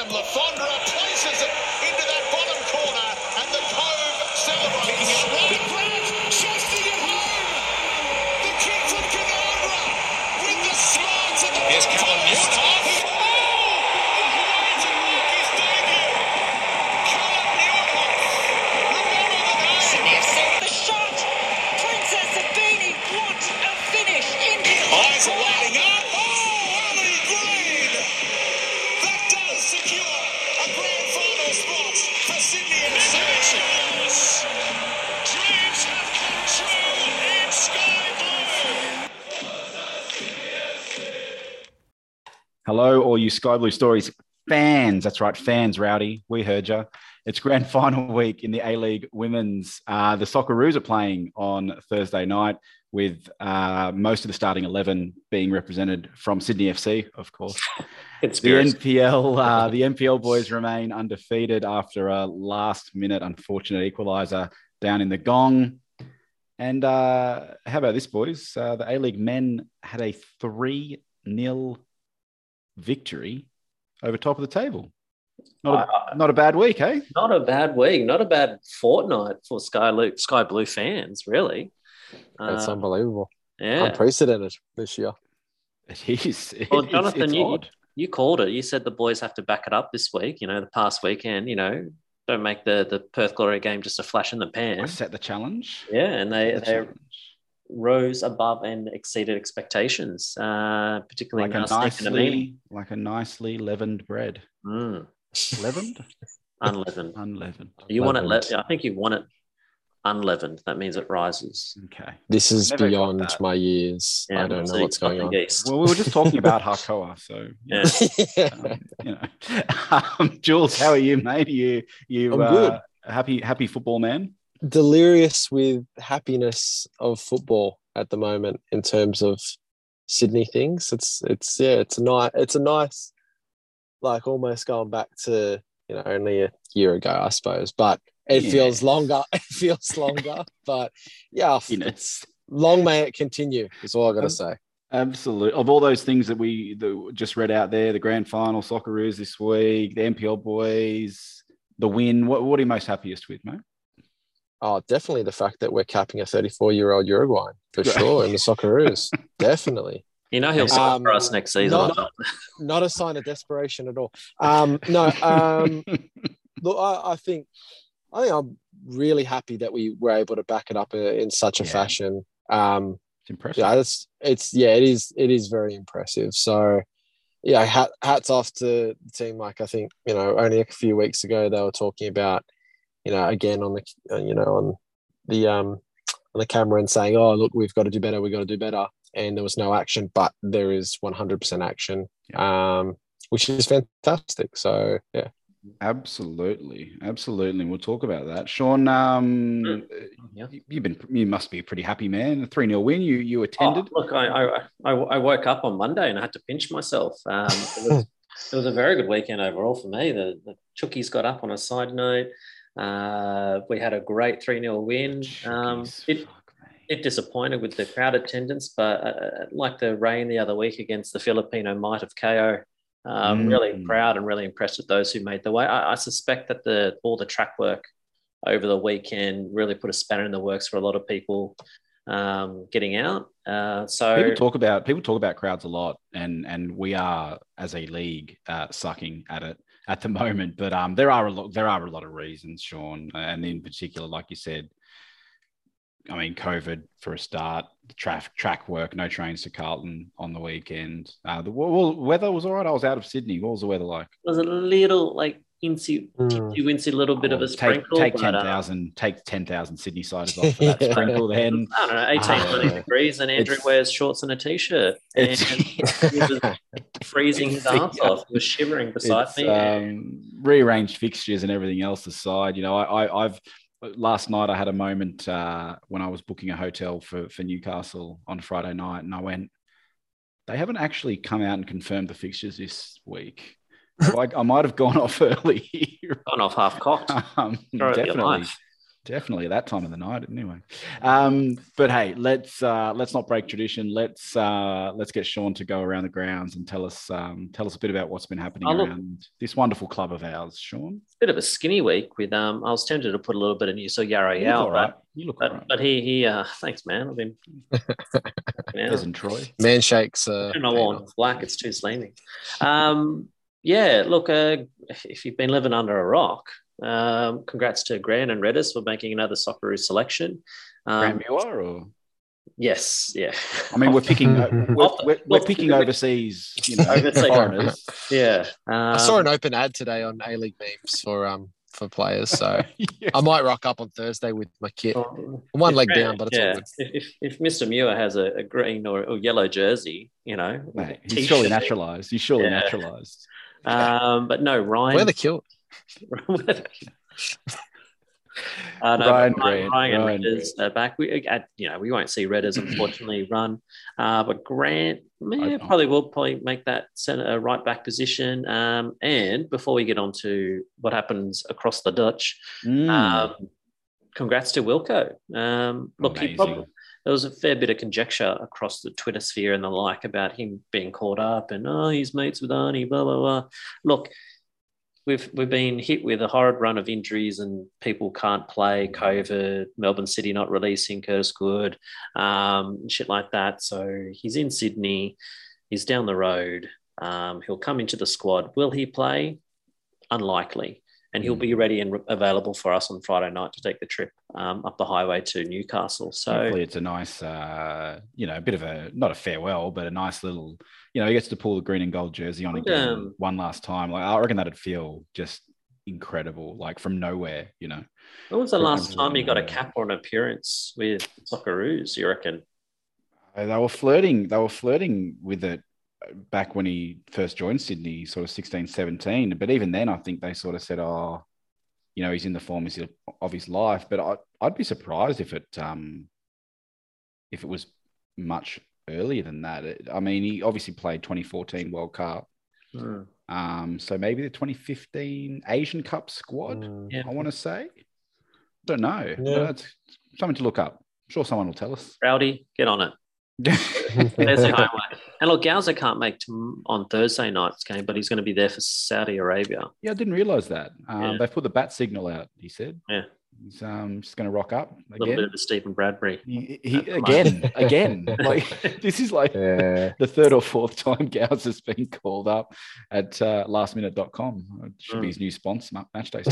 and Le Fondre places it you Sky Blue Stories fans. That's right, fans, Rowdy. We heard you. It's grand final week in the A League Women's. Uh, the Socceroos are playing on Thursday night with uh, most of the starting 11 being represented from Sydney FC, of course. It's The NPL, uh, the NPL boys remain undefeated after a last minute unfortunate equaliser down in the gong. And uh, how about this, boys? Uh, the A League men had a 3 0 victory over top of the table. Not a, not a bad week, eh? Not a bad week, not a bad fortnight for Sky Blue, Sky Blue fans, really. It's Uh, unbelievable. yeah. Unprecedented this year. It is. Well, Jonathan, it's you, odd. you called it. You said the boys have to back it up this week. You know, the past weekend. You know, don't make the the Perth Glory game just a flash in the I pan. set the challenge. Yeah, and they The they challenge. Rose above and exceeded expectations, uh, particularly Like a Nastic and Amini. nicely, like a nicely leavened bread. Mm, Leavened, unleavened. unleavened. You want it? Le- Leavened. I think you want it unleavened. That means it rises. Okay. This is Never beyond my years. Yeah, I don't know what's going on. the east. Well, we were just talking about Hakoah, so you Yeah. know, um, you know. Um, Jules, how are you, mate? Are you you I'm uh, good. happy happy football man? Delirious with happiness of football at the moment in terms of Sydney things. It's it's yeah, it's a nice it's a nice like almost going back to you know only a year ago, I suppose. But it Yeah. feels longer. It feels longer. but yeah, it's long may it continue. Is all I got to Um, say. Absolutely. Of all those things that we that just read out there, the grand final, Socceroos this week, the NPL boys, the win. What, what are you most happiest with, mate? Oh, definitely the fact that we're capping a 34 year old Uruguayan for Great. sure in the Socceroos. definitely. You know he'll sign Um, for us next season. not- I. Not a sign of desperation at all. Um, no, um, look, I, I think I think I'm really happy that we were able to back it up in, in such a Yeah. fashion. Um, It's impressive. yeah, it's it's yeah, it is it is very impressive. So yeah, hat, hats off to the team. Like I think you know, only a few weeks ago they were talking about you know again on the uh, you know on the um on the camera and saying, oh look, we've got to do better, we've got to do better, and there was no action, but there is 100% action, um, which is fantastic. So yeah. Absolutely, absolutely. We'll talk about that. Sean, um, Yeah. you- you've been you must be a pretty happy man. A three 0 win. You you attended. Oh, look, I, I, I, I woke up on Monday and I had to pinch myself. Um, it, was, it was a very good weekend overall for me. The, the Chookies got up on a side note. Uh, we had a great 3 0 win. Um, it, it disappointed with the crowd attendance, but uh, like the rain the other week against the Filipino might of KO, um, Mm. really proud and really impressed with those who made the way. I, I suspect that the all the track work over the weekend really put a spanner in the works for a lot of people um, getting out. Uh, so People talk about people talk about crowds a lot, and and we are as a league uh, sucking at it at the moment. But um, there are a lot there are a lot of reasons, Sean, and in particular, like you said, I mean, COVID for a start, the track track work, no trains to Carlton on the weekend. Uh, the well, weather was all right. I was out of Sydney. What was the weather like? it was a little like incy, Mm. incy little bit of Oh, a take sprinkle. take but, ten uh, thousand take ten thousand Sydney siders off for that Yeah. sprinkle. Then I don't know, 18, Ah. 20 degrees, and Andrew wears shorts and a t-shirt, and he was freezing his ass off. He was shivering beside me. um, rearranged fixtures and everything else aside, you know, I, I, I've last night I had a moment uh, when I was booking a hotel for for Newcastle on Friday night, and I went. They haven't actually come out and confirmed the fixtures this week. So I, I might have gone off early. Gone off half cocked. um, Throw it your definitely, definitely at that time of the night anyway um but hey let's uh let's not break tradition let's uh let's get sean to go around the grounds and tell us um tell us a bit about what's been happening Oh, look. around this wonderful club of ours sean Bit of a skinny week with um. I was tempted to put a little bit of Nusa Yarra you look out, all right you look but, right but he he uh thanks man. I've been yeah. Isn't Troy? Man shakes. Uh, I don't know on black. It's too slimy. Um, yeah, look, uh, if you've been living under a rock, um, congrats to Grant and Redders for making another Socceroo selection. Um, Grant Muir or yes, yeah. I mean, we're picking we're, we're, we're picking overseas, you know, Overseas. foreigners. yeah. I Um, saw an open ad today on A League memes for um for players, so Yeah. I might rock up on Thursday with my kit. um, I'm one if leg Grant- down, but it's yeah, all good. If, if, if Mr. Muir has a, a green or, or yellow jersey, you know, Mate, he's surely naturalized. He's surely Yeah. naturalized. Um, but no, Ryan. Where the kill? Uh, no, Ryan Ryan, Grant, Ryan, and Ryan Redders are back. We, uh, you know, we won't see Redders unfortunately run, uh, but Grant, man, probably will probably make that center uh, right back position. Um, and before we get on to what happens across the Dutch, Mm, um, congrats to Wilco. Um, look, he amazing. There was a fair bit of conjecture across the Twitter sphere and the like about him being caught up and oh, he's mates with Arnie, blah blah blah. Look, we've we've been hit with a horrid run of injuries and people can't play. COVID, Melbourne City not releasing Curtis Good, um, shit like that. So he's in Sydney. He's down the road. Um, he'll come into the squad. Will he play? Unlikely. And he'll Mm. be ready and re- available for us on Friday night to take the trip um, up the highway to Newcastle. So Hopefully, it's a nice, uh, you know, a bit of a not a farewell, but a nice little, you know, he gets to pull the green and gold jersey on again Um, one last time. Like I reckon that'd feel just incredible, like from nowhere, you know. when was the last time you got a cap or an appearance with Socceroos, you reckon? Uh, They were flirting. They were flirting with it back when he first joined Sydney, sort of 16, 17. But even then, I think they sort of said, "Oh, you know, he's in the form of his- life." But I, I'd be surprised if it, um, if it was much earlier than that. It- I mean, he obviously played 2014 World Cup. Hmm. Um, so maybe the 2015 Asian Cup squad. Mm. Yeah. I want to say. Don't know. Yeah. That's something to look up. I'm sure someone will tell us. Rowdy, get on it. There's your homework. And look, Gowser can't make tom- on Thursday night's game, but he's going to be there for Saudi Arabia. Yeah, I didn't realize that. Um, Yeah. They've put the bat signal out. He said. Yeah. He's um, just going to rock up A little bit again. of the Stephen Bradbury. He, he, again, again. Like this is like Yeah. the third or fourth time Gauss has been called up at uh, lastminute.com. It should be Mm. his new sponsor, ma- Matchday.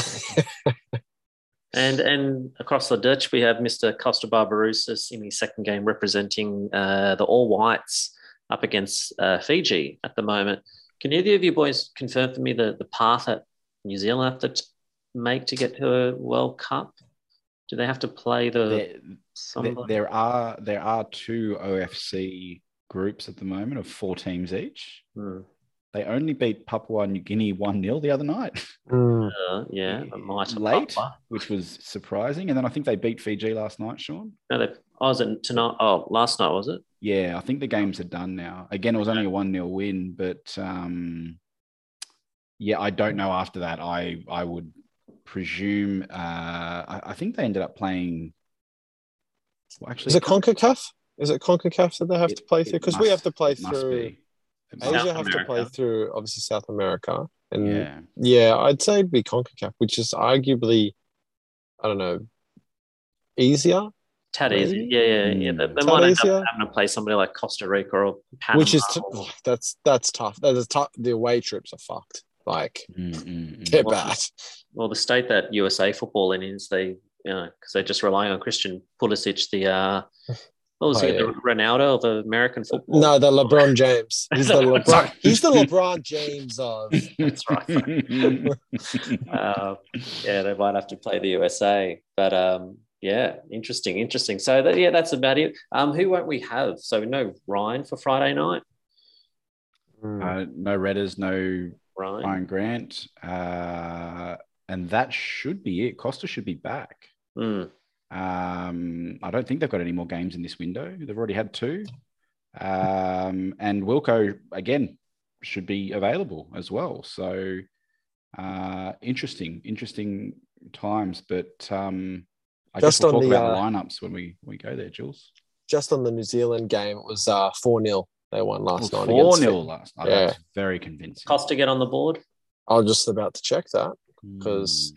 And and across the ditch, we have Mr. Costa Barbarouses in his second game representing uh, the All Whites up against uh, Fiji at the moment. Can either of you boys confirm for me the, the path that New Zealand have to t- make to get to a World Cup? Do they have to play the there, there, there are there are two OFC groups at the moment of four teams each. Hmm. They only beat Papua New Guinea 1 0 the other night, Mm. Uh, yeah, the might of late, Papua. which was surprising. And then I think they beat Fiji last night, Sean. No, they, oh, was it tonight? Oh, last night was it? Yeah, I think the games are done now. Again, it was only a 1 0 win, but um, yeah, I don't know after that. I, I would presume, uh, I, I think they ended up playing. Well, actually, Is it CONCACAF? Is it CONCACAF that they have It- to play through? Because we have to play it must through. be. Asia South have to play through obviously South America, and yeah, Yeah. I'd say it'd be CONCACAF, which is arguably, I don't know, easier. Tad easy. Yeah, yeah, yeah. They, they Tad might end up having to play somebody like Costa Rica or Panama. which is t- or- that's that's tough. That is tough. The away trips are fucked. Like Mm, mm, mm. they're Well, bad. well, the state that USA football in is they, you know, because they're just relying on Christian Pulisic, the uh, what was Oh, he, yeah. the Ronaldo of the American football? No, the LeBron James. He's the LeBron. He's the LeBron James of. That's right. uh, yeah, they might have to play the USA, but um, yeah, interesting, interesting. So that, yeah, that's about it. Um, who won't we have? So no Ryan for Friday night. uh, no Redders, no Ryan. Ryan Grant. Uh, and that should be it. Costa should be back. Mm. Um, I don't think they've got any more games in this window. They've already had two. Um, and Wilco, again, should be available as well. So uh, interesting, interesting times. But um, I Just guess we'll on talk the, about uh, the lineups when we when we go there, Jules. Just on the New Zealand game, it was uh, 4 0. They won last night. Four against 0 Fiji. last night. Yeah. That's very convincing. Costa get on the board. I was just about to check that because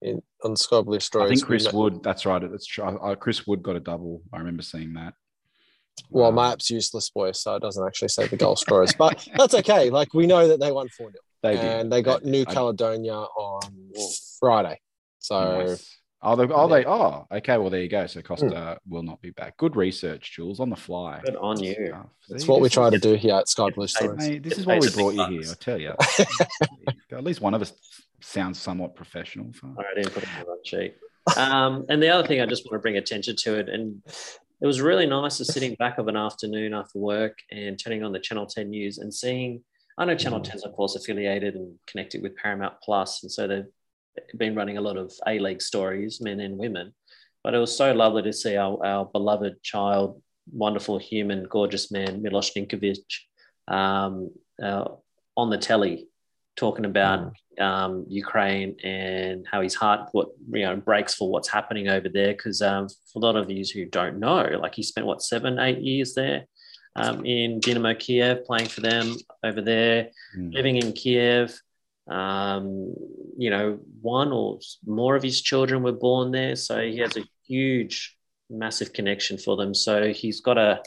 in, on Sky Blue Hmm. I think Chris met- Wood. That's right. That's true. Uh, Chris Wood got a double. I remember seeing that. Well, Um, my app's useless, boys, so it doesn't actually say the goal scorers, but that's okay. Like we know that they won 4 0. they did. And they got. New I- Caledonia on Friday. So Nice. Oh, they, oh, they, oh, okay. Well, there you go. So Costa will not be back. Good research, Jules, on the fly. Good on you. Stuff. that's See, what we try to do here at Sky Blue Stories. Mate, this Get is why we brought big you here. I tell you. At least one of us sounds somewhat professional. So. I didn't put it on the sheet. Um, and the other thing I just want to bring attention to it, and it was really nice just sitting back of an afternoon after work and turning on the Channel 10 news and seeing. I know Channel 10's of course affiliated and connected with Paramount Plus, and so they've been running a lot of A League stories, men and women. But it was so lovely to see our, our beloved child, wonderful human, gorgeous man, Milos Ninkovic, um, uh, on the telly talking about um, Ukraine and how his heart what you know breaks for what's happening over there. Because um, for a lot of you who don't know, like he spent what seven, eight years there um, in Dynamo Kiev, playing for them over there, Mm. living in Kiev. Um, you know, one or more of his children were born there, so he has a huge, massive connection for them. So he's got a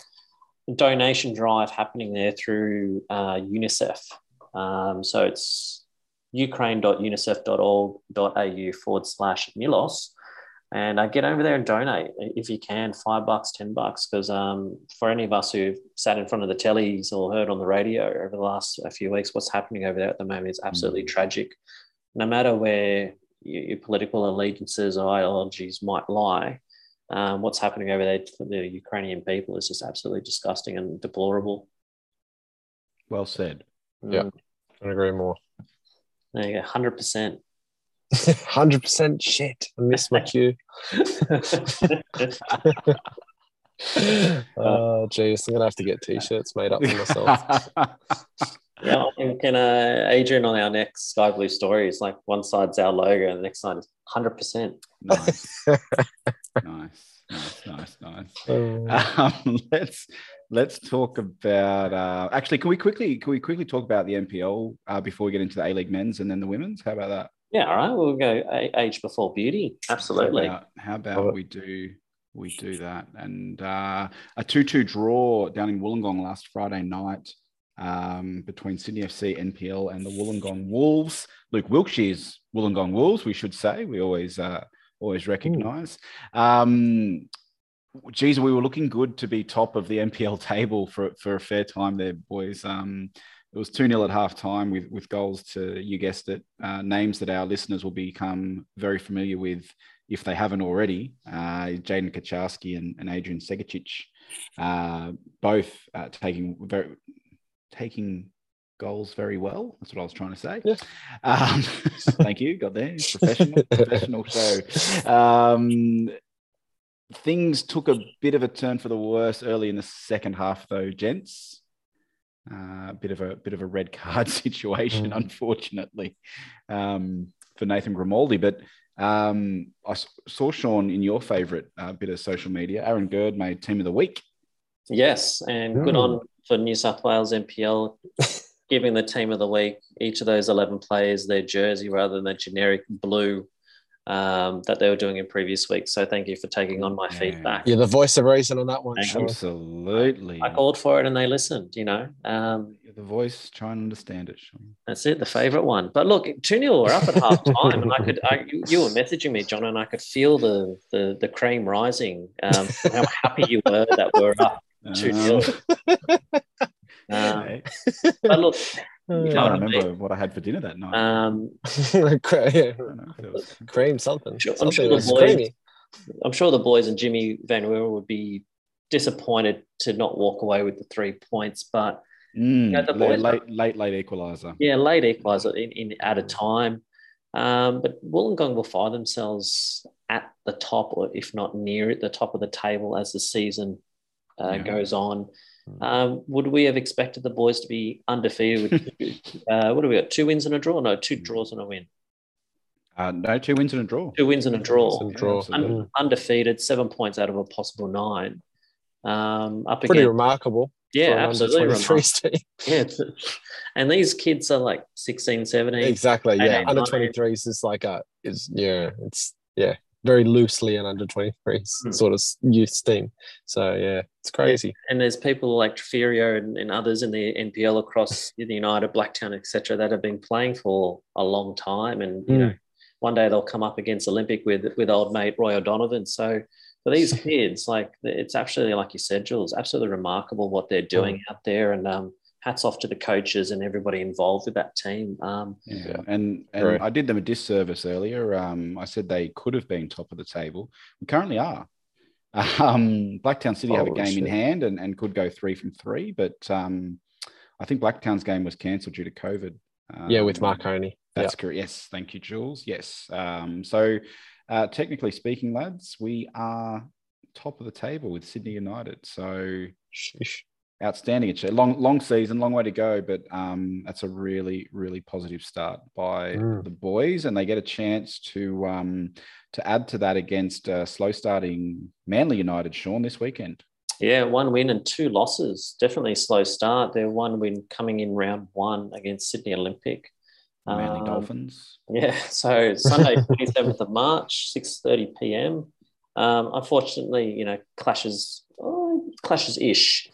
donation drive happening there through uh, UNICEF. Um, so it's ukraine.unicef.org.au forward slash Milos. And uh, get over there and donate if you can, five bucks, 10 bucks. Because um, for any of us who've sat in front of the tellies or heard on the radio over the last a few weeks, what's happening over there at the moment is absolutely tragic. No matter where your, your political allegiances or ideologies might lie, um, what's happening over there for the Ukrainian people is just absolutely disgusting and deplorable. Well said. Yeah. Mm, I agree more. There you go, 100%. 100% shit. I missed my cue. Oh, jeez. I'm going to have to get t shirts made up for myself. yeah, I'm thinking uh, Adrian on our next Sky Blue story is like one side's our logo and the next side is 100%. nice. nice. Nice. Nice. Nice. Um, Um, let's let's talk about. Uh, actually, can we quickly can we quickly talk about the NPL uh, before we get into the A League men's and then the women's? How about that? Yeah, all right. We'll go age before beauty. Absolutely. How about, how about we do we do that? And uh, a two-two draw down in Wollongong last Friday night um, between Sydney FC, NPL, and the Wollongong Wolves. Luke Wilkshire's Wollongong Wolves, we should say. We always uh, always recognise. Um, geez, we were looking good to be top of the NPL table for for a fair time there, boys. Um, it was 2 0 at half time with, with goals to, you guessed it, uh, names that our listeners will become very familiar with if they haven't already. Uh, Jaden Kucharski and, and Adrian Segecic, uh, both uh, taking very taking goals very well. That's what I was trying to say. Yeah. Um, thank you. Got there. Professional, professional show. Um, things took a bit of a turn for the worse early in the second half, though, gents. Uh, a bit of a bit of a red card situation, Mm. unfortunately, um, for Nathan Grimaldi. But um, I s- saw Sean in your favourite uh, bit of social media. Aaron Gerd made team of the week. Yes, and good Mm. on for New South Wales NPL giving the team of the week each of those 11 players their jersey rather than the generic blue um, that they were doing in previous weeks. So thank you for taking on my Yeah. feedback. You're the voice of reason on that one, Thank Sean. Absolutely. I called for it and they listened, you know. Um, You're the voice. Try and understand it, Sean. that's it, the favourite one. But look, 2 0 were up at half time, and I could, I, you, you were messaging me, John, and I could feel the the, the cream rising. Um, how happy you were that we're up 2 0. Um, okay. but look, I know what can't I mean? remember what I had for dinner that night. um, Cre- I don't know if there was- Cream something. Sure, I'm something sure the boys- creamy. I'm sure the boys and Jimmy Van Weeren would be disappointed to not walk away with the three points, but Mm, Yeah, the late, boys- late, late, late equaliser. yeah, late equaliser in, in at a time. Um, but Wollongong will find themselves at the top, or if not near the top of the table as the season uh, Yeah. goes on. Um, would we have expected the boys to be undefeated with uh, what do we got? Two wins and a draw? No, two draws and a win. Uh, no, two wins and a draw. Two wins and a draw. Some draw. Un- undefeated, seven points out of a possible nine. Um, up Pretty against, remarkable. yeah, absolutely. under remarkable. Yeah, and these kids are like 16, 17. Exactly. Yeah. Under 19. 23s is like a is yeah, it's yeah, very loosely an under 23s Hmm. sort of youth team. So yeah, it's crazy. And there's people like Treferio and, and others in the NPL across the United, Blacktown, etc., that have been playing for a long time. And you Mm. know, one day they'll come up against Olympic with with old mate Roy O'Donovan. So for these kids, like it's absolutely like you said, Jules, absolutely remarkable what they're doing Mm. out there. And um, hats off to the coaches and everybody involved with that team. Um, Yeah. And and Correct. I did them a disservice earlier. Um, I said they could have been top of the table. We currently are. Um, Blacktown City have a Oh, game in hand and, and could go three from three, but um, I think Blacktown's game was cancelled due to COVID. Yeah, with Um, Marconi. Yeah. That's correct. Yes, thank you, Jules. Yes. Um, so, uh, technically speaking, lads, we are top of the table with Sydney United. So, Sheesh. Outstanding achievement. Long, long season, long way to go, but um, that's a really, really positive start by Mm. the boys, and they get a chance to um, to add to that against uh, slow starting Manly United, Sean, this weekend. Yeah, one win and two losses. Definitely a slow start. Their one win coming in round one against Sydney Olympic. Manly Um, Dolphins. Yeah, so Sunday, 27th of March, 6.30 p.m. Um, unfortunately, you know, clashes, oh, clashes ish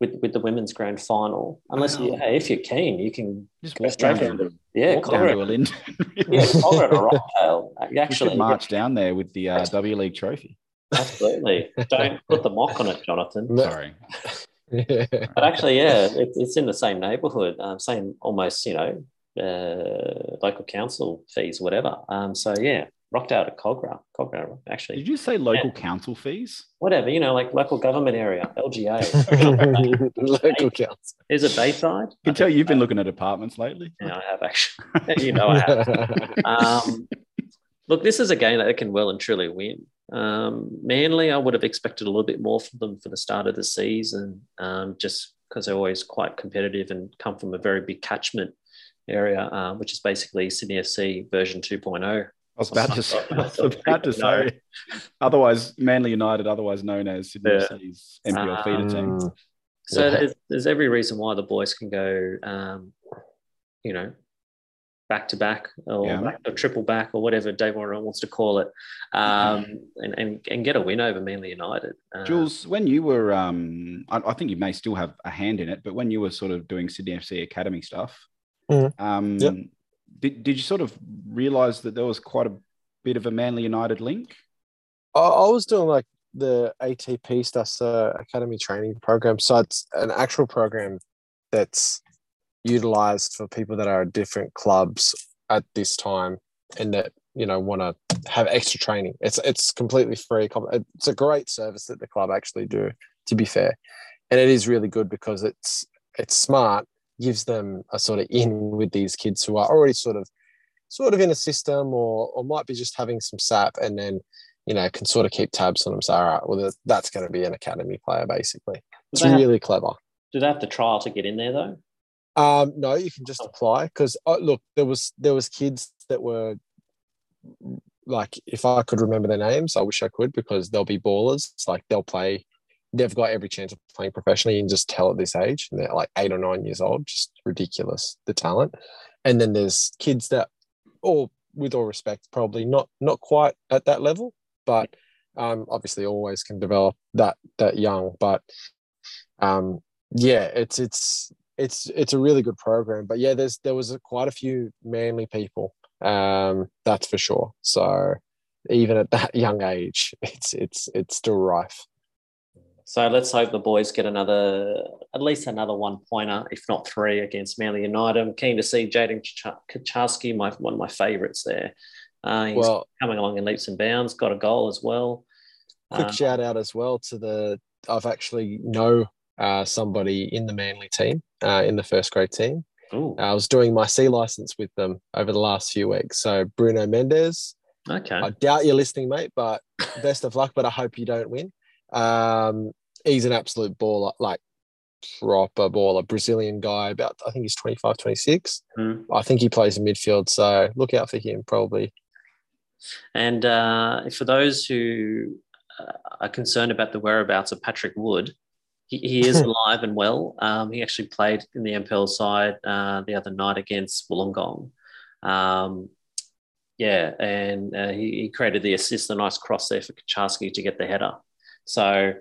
with, with the women's grand final. Unless you, hey, if you're keen, you can Just go straight down, down to, yeah, walk down Collar to a Linden. yeah, Collar at a Rocktail. we should Actually, march down there with the uh, W League trophy. absolutely. Don't put the mock on it, Jonathan. Sorry. But actually, yeah, it, it's in the same neighbourhood, um, same almost, you know, uh, local council fees, whatever. Um, so yeah, Rockdale to Kogarah, Kogarah, actually, Did you say local council fees? whatever, you know, like local government area, LGA. Local council. Is it Bayside? I can tell you've been looking at apartments lately. Yeah, I have actually. you know, I have. Um, look, this is a game that they can well and truly win. Um, Manly, I would have expected a little bit more from them for the start of the season, um, just because they're always quite competitive and come from a very big catchment area, uh, which is basically Sydney FC version oh. 2.0. I was about to say, I was about to say otherwise Manly United, otherwise known as Sydney Yeah. FC's NPL feeder team. So Yeah. there's, there's every reason why the boys can go, um, you know, back to back or, Yeah. back, or triple back or whatever Dave Warren wants to call it, um, and, and, and get a win over Manly United. Uh, Jules, when you were, um, I, I think you may still have a hand in it, but when you were sort of doing Sydney FC Academy stuff, Mhm. um, Yep. Did, did you sort of realize that there was quite a bit of a Manly United link? I, I was doing like the ATP stuff, Academy Training Program. So it's an actual program that's utilized for people that are at different clubs at this time and that you know want to have extra training. It's it's completely free. It's a great service that the club actually do. To be fair, and it is really good because it's it's smart. Gives them a sort of in with these kids who are already sort of sort of in a system or or might be just having some sap and then you know, can sort of keep tabs on them. So, all right, well, that's going to be an academy player, basically. It's have- really clever. do they have to trial to get in there though? Um, no, you can just apply because oh, look, there was there was kids that were like, if I could remember their names, I wish I could because they'll be ballers. It's like they'll play. They've got every chance of playing professionally. Can just tell at this age, and they're like eight or nine years old. Just ridiculous the talent. And then there's kids that, all with all respect, probably not not quite at that level, but um, obviously always can develop that that young. But um, yeah, it's it's it's it's a really good program. But yeah, there's there was quite a few manly people, um, that's for sure. So even at that young age, it's it's it's still rife. So let's hope the boys get another, at least another one pointer, if not three, against Manly United. I'm keen to see Jaden Kach- Kucharski, my one of my favourites there. Uh, he's Well, coming along in leaps and bounds, got a goal as well. quick Uh, shout out as well to the I've actually know uh, somebody in the Manly team, uh, in the first grade team. ooh, I was doing my C license with them over the last few weeks. So Bruno Mendes, okay. I doubt you're listening, mate, but best of luck. But I hope you don't win. Um, he's an absolute baller, like proper baller, Brazilian guy. About I think he's 25, 26. Mm. I think he plays in midfield, so look out for him. Probably And uh, for those who uh, are concerned about the whereabouts of Patrick Wood, he, he is alive and well. Um, he actually played in the NPL side uh, the other night against Wollongong. Um, yeah, and uh, he, he, created the assist, a nice cross there for Kucharski to get the header. So,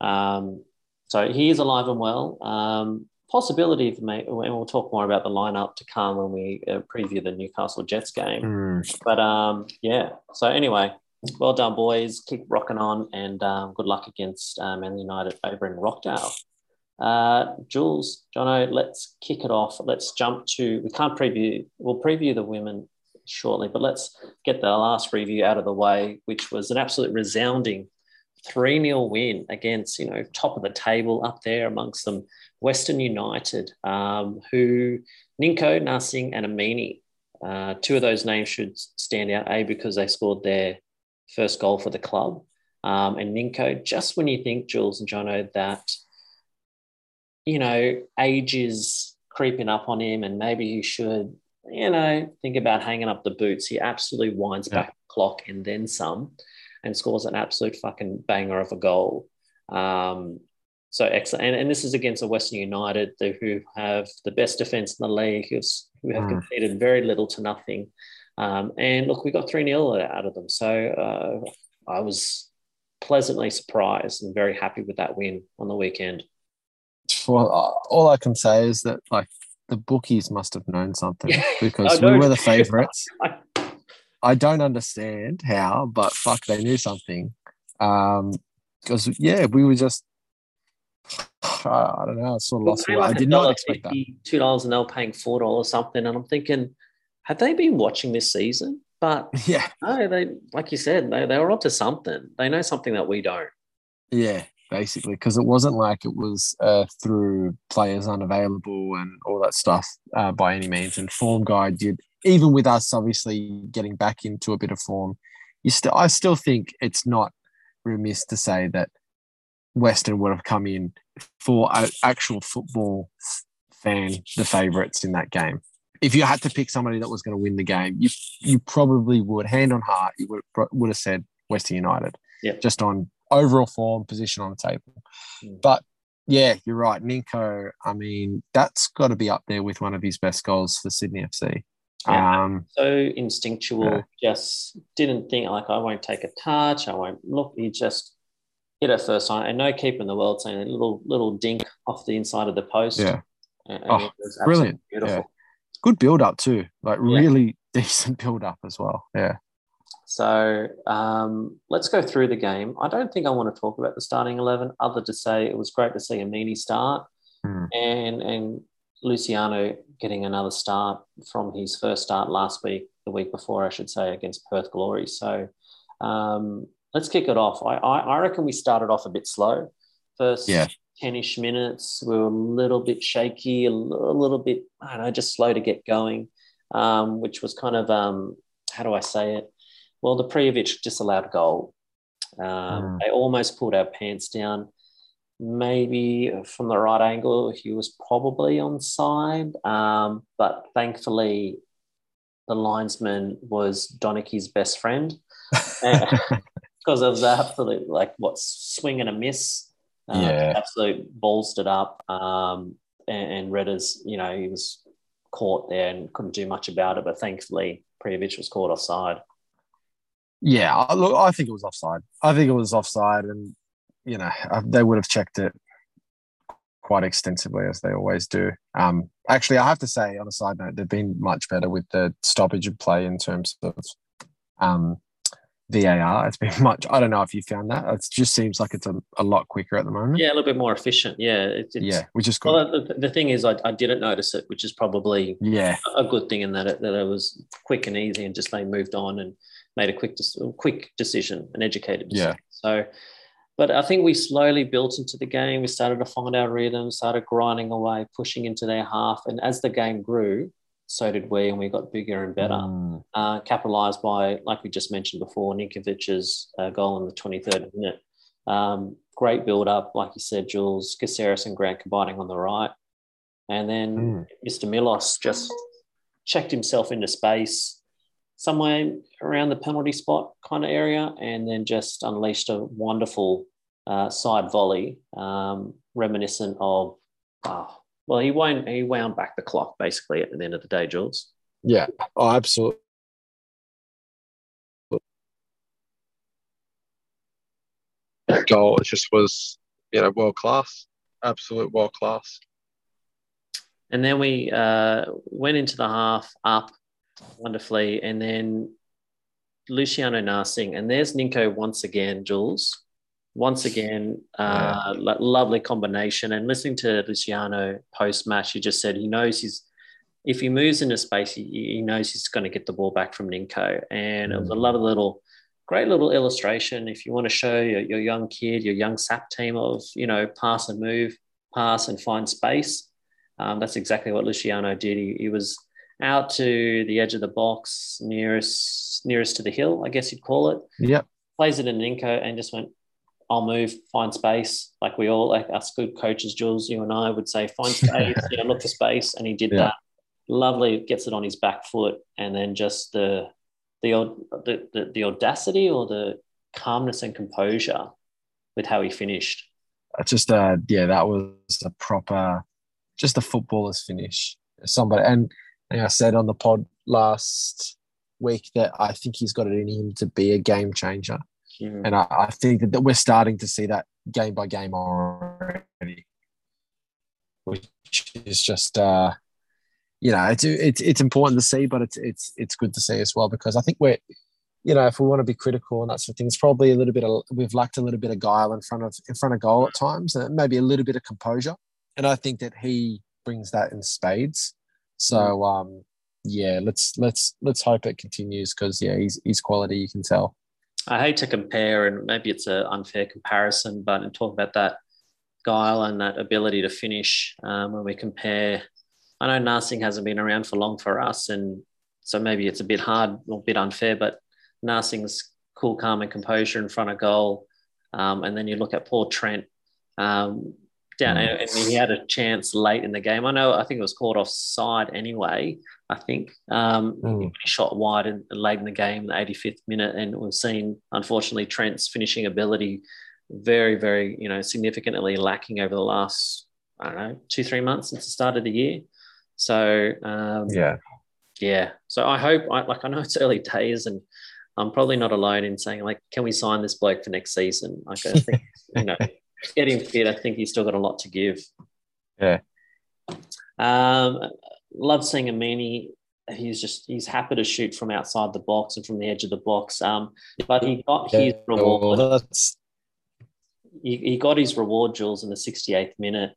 um, so he is alive and well. Um, possibility for me, and we'll talk more about the lineup to come when we uh, preview the Newcastle Jets game. Mm. But um, yeah, so anyway, well done, boys. Keep rocking on, and um, good luck against um, Man United over in Rockdale. Uh, Jules, Jono, let's kick it off. Let's jump to. We can't preview. We'll preview the women shortly, but let's get the last review out of the way, which was an absolute resounding 3 0 win against, you know, top of the table up there amongst them, Western United, um, who Ninko, Narsingh, and Amini. Uh, two of those names should stand out, A, because they scored their first goal for the club. Um, and Ninko, just when you think, Jules and Jono, that, you know, age is creeping up on him and maybe he should, you know, think about hanging up the boots, he absolutely winds yeah. back the clock and then some and scores an absolute fucking banger of a goal. Um, so excellent. And, and this is against a Western United who have the best defense in the league, who's, who have mm. conceded very little to nothing. Um, and look, we got 3 0 out of them. So uh, I was pleasantly surprised and very happy with that win on the weekend. Well, uh, all I can say is that, like, the bookies must have known something because we were the favourites. I don't understand how, but fuck, they knew something. Um, because yeah, we were just I don't know, I sort of lost. Like I did not expect that. Two dollars and they were paying four dollars something, and I'm thinking, have they been watching this season? But yeah, no, they like you said, they they were onto something. They know something that we don't. Yeah, basically, because it wasn't like it was uh, through players unavailable and all that stuff uh, by any means. And Form Guide did even with us obviously getting back into a bit of form, you still I still think it's not remiss to say that Western would have come in for an actual football fan, the favourites in that game. If you had to pick somebody that was going to win the game, you you probably would, hand on heart, you would would have said Western United, yeah. just on overall form, position on the table. Mm. But yeah, you're right, Ninko. I mean, that's got to be up there with one of his best goals for Sydney FC. Yeah, um, so instinctual, yeah. just didn't think like I won't take a touch, I won't look. He just hit it first time, and no keeper in the world saying a little little dink off the inside of the post. Yeah, and, and oh, brilliant, beautiful. Yeah. Good build up too, like really decent build up as well. Yeah. So um, let's go through the game. I don't think I want to talk about the starting eleven, other to say it was great to see Amini start, mm. and and Luciano getting another start from his first start last week, the week before, I should say, against Perth Glory. So um, let's kick it off. I, I, I, reckon we started off a bit slow. First yeah. 10-ish minutes, we were a little bit shaky, a little, a little bit, I don't know, just slow to get going, um, which was kind of, um, how do I say it? Well, the Prijovic disallowed a goal. Um, mm. They almost pulled our pants down maybe from the right angle, he was probably on side. Um, but thankfully, the linesman was Donachie's best friend because of the absolute, like, what, swing and a miss. Uh, yeah. Absolute ballsed it up. Um, and, and Redders, you know, he was caught there and couldn't do much about it. But thankfully, Prijovic was caught offside. Yeah, look, I think it was offside. I think it was offside, and you know, uh, they would have checked it quite extensively as they always do. Um, actually, I have to say, on a side note, they've been much better with the stoppage of play in terms of um, VAR. It's been much. I don't know if you found that. It just seems like it's a, a lot quicker at the moment. Yeah, a little bit more efficient. Yeah, it, yeah, which is good. Well, the, the thing is, I, I, didn't notice it, which is probably yeah a good thing in that it, that it was quick and easy, and just they moved on and made a quick quick decision, an educated decision. Yeah. So but I think we slowly built into the game. We started to find our rhythm, started grinding away, pushing into their half. And as the game grew, so did we, and we got bigger and better. Mm. Uh, capitalized by, like we just mentioned before, Ninkovic's uh, goal in the 23rd minute. Um, great build up, like you said, Jules, Caceres and Grant combining on the right. And then mm. Mr. Milos just checked himself into space, somewhere around the penalty spot kind of area, and then just unleashed a wonderful uh, side volley, um, reminiscent of. Uh, well, he wound he wound back the clock basically at the end of the day, Jules. Yeah. Oh, absolutely. That goal it just was, you know, world class, absolute world class. And then we uh, went into the half up wonderfully, and then Luciano Narsingh, and there's Ninko once again, Jules. Once again, uh, lo- lovely combination. And listening to Luciano post match, he just said he knows he's if he moves into space, he, he knows he's going to get the ball back from Ninko. And it was a lovely little, great little illustration. If you want to show your, your young kid, your young SAP team of, you know, pass and move, pass and find space, um, that's exactly what Luciano did. He, he was out to the edge of the box, nearest nearest to the hill, I guess you'd call it. Yeah. Plays it in an inco and just went, I'll move, find space. Like we all, like us good coaches, Jules, you and I would say, find space, you know, look for space. And he did Yeah. that. Lovely, gets it on his back foot. And then just the, the, the, the, the audacity or the calmness and composure with how he finished. It's just uh yeah, that was a proper just a footballer's finish. Somebody and I said on the pod last week that I think he's got it in him to be a game changer. Mm. And I, I think that, that we're starting to see that game by game already. Which is just uh you know, it's it's it's important to see, but it's it's it's good to see as well because I think we're you know, if we want to be critical and that sort of thing, it's probably a little bit of we've lacked a little bit of guile in front of in front of goal at times, and maybe a little bit of composure. And I think that he brings that in spades. So um, yeah, let's let's let's hope it continues because yeah, he's he's quality. You can tell. I hate to compare, and maybe it's an unfair comparison, but in talk about that guile and that ability to finish, um, when we compare, I know Narsingh hasn't been around for long for us, and so maybe it's a bit hard or a bit unfair, but Narsingh's cool, calm, and composure in front of goal. Um, and then you look at Paul Trent um, down, and he had a chance late in the game. I know, I think it was called offside anyway. I think um, Mm. he shot wide in, late in the game, the 85th minute, and we've seen unfortunately Trent's finishing ability very, very, you know, significantly lacking over the last, I don't know, two, three months since the start of the year. So um, Yeah, yeah. So I hope, I, like, I know it's early days, and I'm probably not alone in saying, like, can we sign this bloke for next season? Like, I think, you know, getting fit, I think he's still got a lot to give. Yeah. Um, love seeing Amini. He's just he's happy to shoot from outside the box and from the edge of the box. Um, but he got his reward that's he, he got his reward, Jules, in the 68th minute.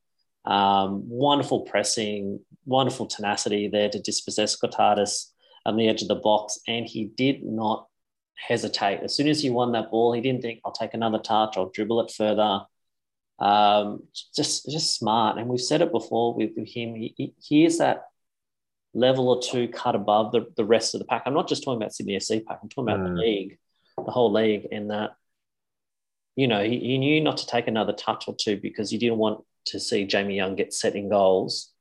Um, wonderful pressing, wonderful tenacity there to dispossess Cotardis on the edge of the box. And he did not hesitate. As soon as he won that ball, he didn't think, I'll take another touch, I'll dribble it further. Um, just, just smart. And we've said it before with, him. He, he, is that level or two cut above the, the rest of the pack. I'm not just talking about Sydney FC pack, I'm talking about Mm. the league, the whole league, and that you know, he, he knew not to take another touch or two because he didn't want to see Jamie Young get setting goals,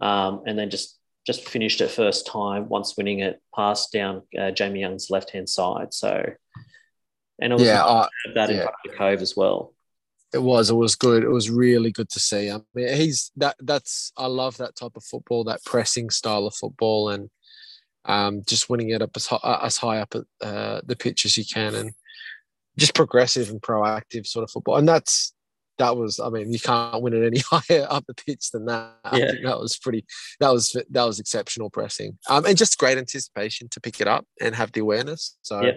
um, and then just just finished it first time once winning it, passed down uh, Jamie Young's left hand side. So, and it was yeah. I, that in front of the cove as well. It was. It was good. It was really good to see. I mean, he's that. That's. I love that type of football. That pressing style of football, and um, just winning it up as high, as high up at uh, the pitch as you can, and just progressive and proactive sort of football. And that's that was. I mean, you can't win it any higher up the pitch than that. I Yeah. think that was pretty. That was that was exceptional pressing. Um, and just great anticipation to pick it up and have the awareness. So, Yeah.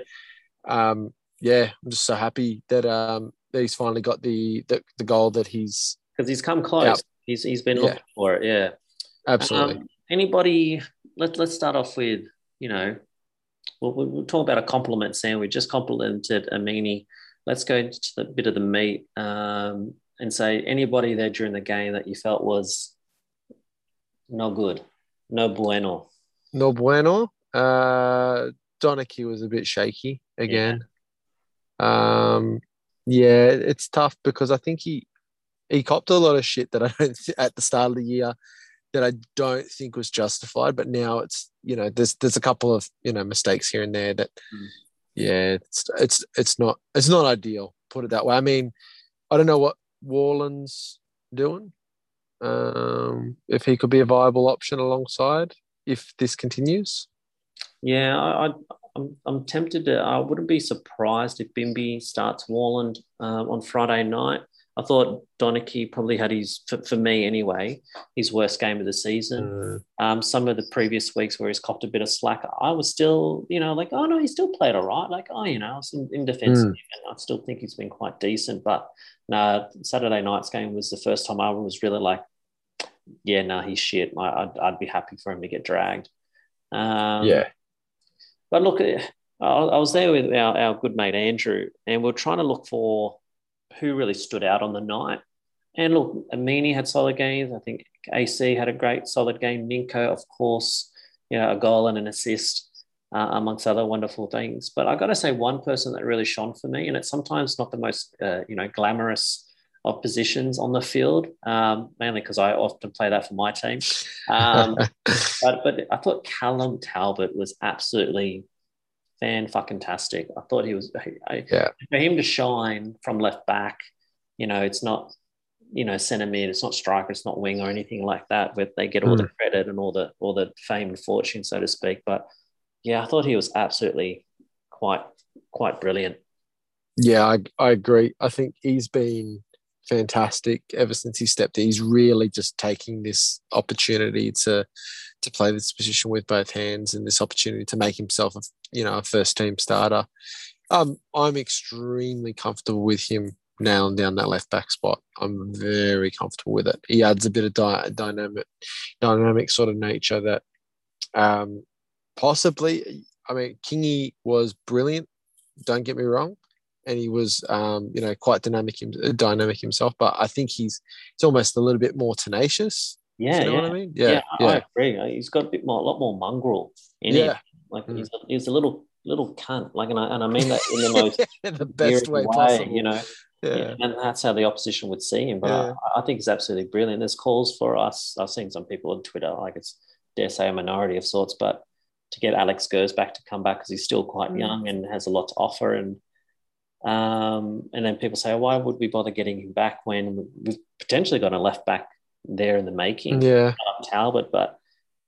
um, yeah, I'm just so happy that um that he's finally got the the, the goal that he's Because he's come close. Yeah. He's he's been Yeah. looking for it. Yeah. absolutely. Um, anybody? Let Let's start off with you know, we'll, we'll talk about a compliment, Sam. We just complimented Amini. Let's go into the bit of the meat um, and say anybody there during the game that you felt was no good, no bueno. no bueno. Uh, Donachie was a bit shaky again. Um, yeah, it's tough because I think he he copped a lot of shit that I don't th- at the start of the year that I don't think was justified. But now it's you know there's there's a couple of you know mistakes here and there that Mm. yeah it's it's it's not it's not ideal. Put it that way. I mean, I don't know what Warland's doing. Um, if he could be a viable option alongside if this continues. Yeah, I, I, I'm, I'm tempted to. I wouldn't be surprised if Bimby starts Warland um, on Friday night. I thought Donachie probably had his, for, for me anyway, his worst game of the season. Mm, Um, some of the previous weeks where he's copped a bit of slack, I was still, you know, like, oh no, he still played all right. Like, oh, you know, in, in defense, Mm. and I still think he's been quite decent. But no, Saturday night's game was the first time I was really like, yeah, no, he's shit. I, I'd, I'd be happy for him to get dragged. Um, yeah. But look, eh, I I was there with our, our good mate Andrew, and we are trying to look for who really stood out on the night. And look, Amini had solid games. I think AC had a great solid game. Ninko, of course, you know, a goal and an assist, uh, amongst other wonderful things. But I got to say, one person that really shone for me, and it's sometimes not the most, uh, you know, glamorous of positions on the field, um, mainly because I often play that for my team. Um, but but I thought Callum Talbot was absolutely fan fucking tastic. I thought he was I, Yeah. for him to shine from left back. You know, it's not you know centre mid, it's not striker, it's not wing or anything like that. Where they get all the credit and all the all the fame and fortune, so to speak. But yeah, I thought he was absolutely quite quite brilliant. Yeah, I, I agree. I think he's been fantastic ever since he stepped in. He's really just taking this opportunity to to play this position with both hands and this opportunity to make himself a you know a first team starter. Um, I'm extremely comfortable with him nailing down that left back spot. I'm very comfortable with it. He adds a bit of dy- dynamic, dynamic sort of nature that um, possibly. I mean, Kingy was brilliant. Don't get me wrong and he was um, you know quite dynamic dynamic himself but i think he's he's almost a little bit more tenacious Yeah, you know yeah. what i mean Yeah, yeah I agree. He's got a bit more, a lot more mongrel in him. yeah, Like Mm. he's, a, he's a little little cunt. Like, and I, and I mean that in the most the best way weird possible You know, yeah and that's how the opposition would see him. But Yeah. I, I think he's absolutely brilliant. There's calls for us. I've seen some people on Twitter, like it's dare say a minority of sorts, but to get Alex Gersbach to come back because he's still quite Mm. young and has a lot to offer. And um, and then people say, why would we bother getting him back when we've potentially got a left back there in the making? yeah Talbot, but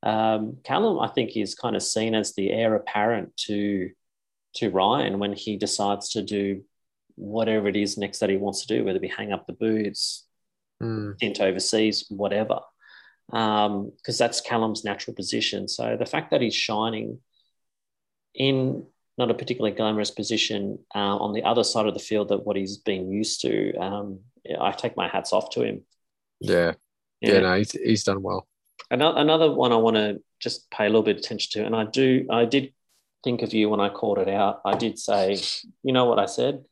um, Callum, I think, is kind of seen as the heir apparent to to Ryan when he decides to do whatever it is next that he wants to do, whether it be hang up the boots, Mm. overseas, whatever, because that's Callum's natural position. So the fact that he's shining in not a particularly glamorous position uh, on the other side of the field that what he's been used to, um, I take my hats off to him. yeah yeah, no he's, he's done well Another, another one I want to just pay a little bit of attention to, and I do, I did think of you when I called it out. I did say, you know what I said?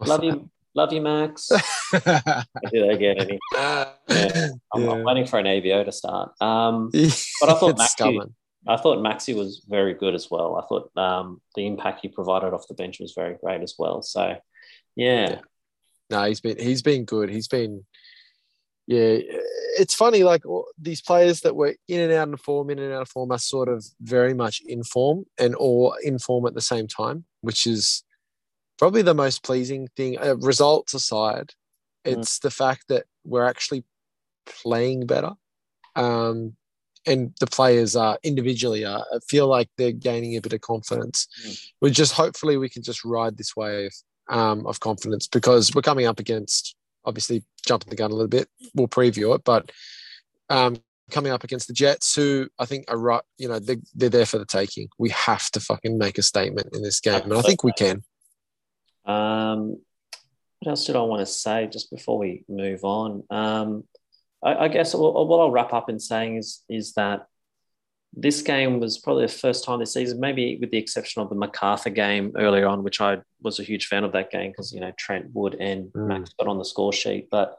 love you, love you, Max. I did that again. Any, yeah. I'm, I'm waiting for an AVO to start. Um, But I thought stubborn. I thought Maxi was very good as well. I thought um, the impact he provided off the bench was very great as well. So, yeah, Yeah. no he's been he's been good he's been yeah it's funny like these players that were in and out of form in and out of form are sort of very much in form and all in form at the same time which is probably the most pleasing thing uh, results aside Mm. it's the fact that we're actually playing better um and the players are individually are feel like they're gaining a bit of confidence Mm. we just hopefully we can just ride this wave um, of confidence because we're coming up against obviously jumping the gun a little bit. We'll preview it, but um, coming up against the Jets, who I think are right, you know, they're, they're there for the taking. We have to fucking make a statement in this game, and I think we can. Um, what else did I want to say just before we move on? Um, I, I guess what, what I'll wrap up in saying is is that this game was probably the first time this season, maybe with the exception of the Macarthur game earlier on, which I was a huge fan of that game because you know Trent Wood and Mm. Max got on the score sheet, but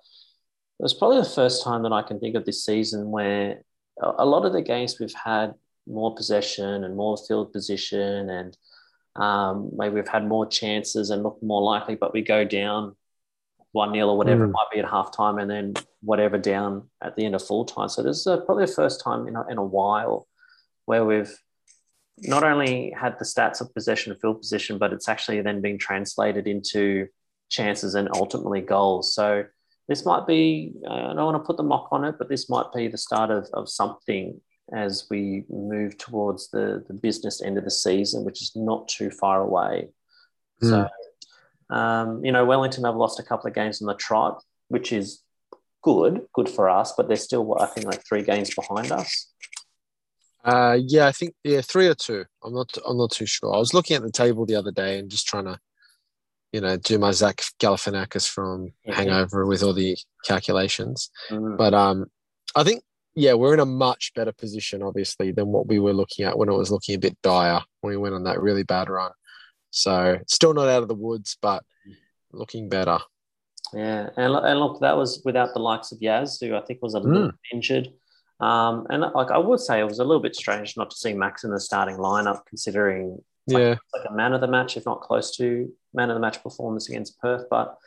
it was probably the first time that I can think of this season where a lot of the games we've had more possession and more field position and um, maybe we've had more chances and look more likely, but we go down 1 0 or whatever it Mm. might be at halftime and then whatever down at the end of full time. So this is a, probably the first time in a, in a while where we've not only had the stats of possession and field position, but it's actually then being translated into chances and ultimately goals. So this might be, uh, I don't want to put the mock on it, but this might be the start of, of something as we move towards the, the business end of the season, which is not too far away. Mm. So, um, you know, Wellington have lost a couple of games on the trot, which is good, good for us, but they're still, I think, like three games behind us. Uh, yeah, I think yeah, three or two. I'm not. I'm not too sure. I was looking at the table the other day and just trying to, you know, do my Zach Galifianakis from Mhm. Hangover with all the calculations. Mm. But um, I think yeah, we're in a much better position, obviously, than what we were looking at when it was looking a bit dire when we went on that really bad run. So still not out of the woods, but looking better. Yeah, and, and look, that was without the likes of Yaz, who I think was a little bit injured. Um, and like I would say, it was a little bit strange not to see Max in the starting lineup, considering like, Yeah, like a man of the match, if not close to man of the match performance against Perth. But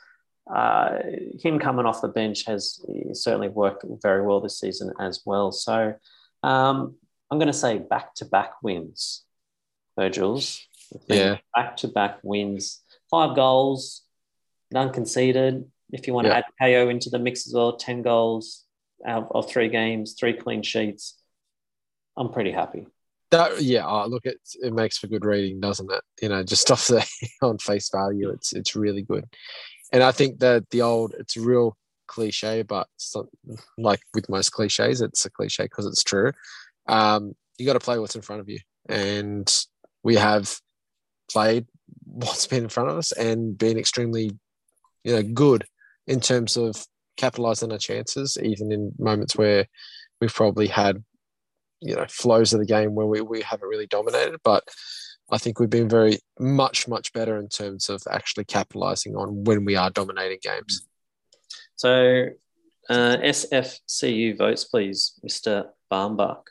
uh, him coming off the bench has certainly worked very well this season as well. So um, I'm going to say back to back wins, Virgils. Yeah. Back to back wins, five goals, none conceded. If you want Yeah. to add KO into the mix as well, 10 goals out of three games, three clean sheets. I'm pretty happy. that yeah. Oh, look, it it makes for good reading, doesn't it? You know, just off the on face value, it's it's really good. And I think that the old, it's a real cliche, but some, like with most cliches, it's a cliche because it's true. Um, you got to play what's in front of you, and we have played what's been in front of us and been extremely, you know, good in terms of capitalizing on our chances, even in moments where we've probably had, you know, flows of the game where we, we haven't really dominated. But I think we've been very much, much better in terms of actually capitalizing on when we are dominating games. So, uh, SFCU votes, please, Mr. Barmbach.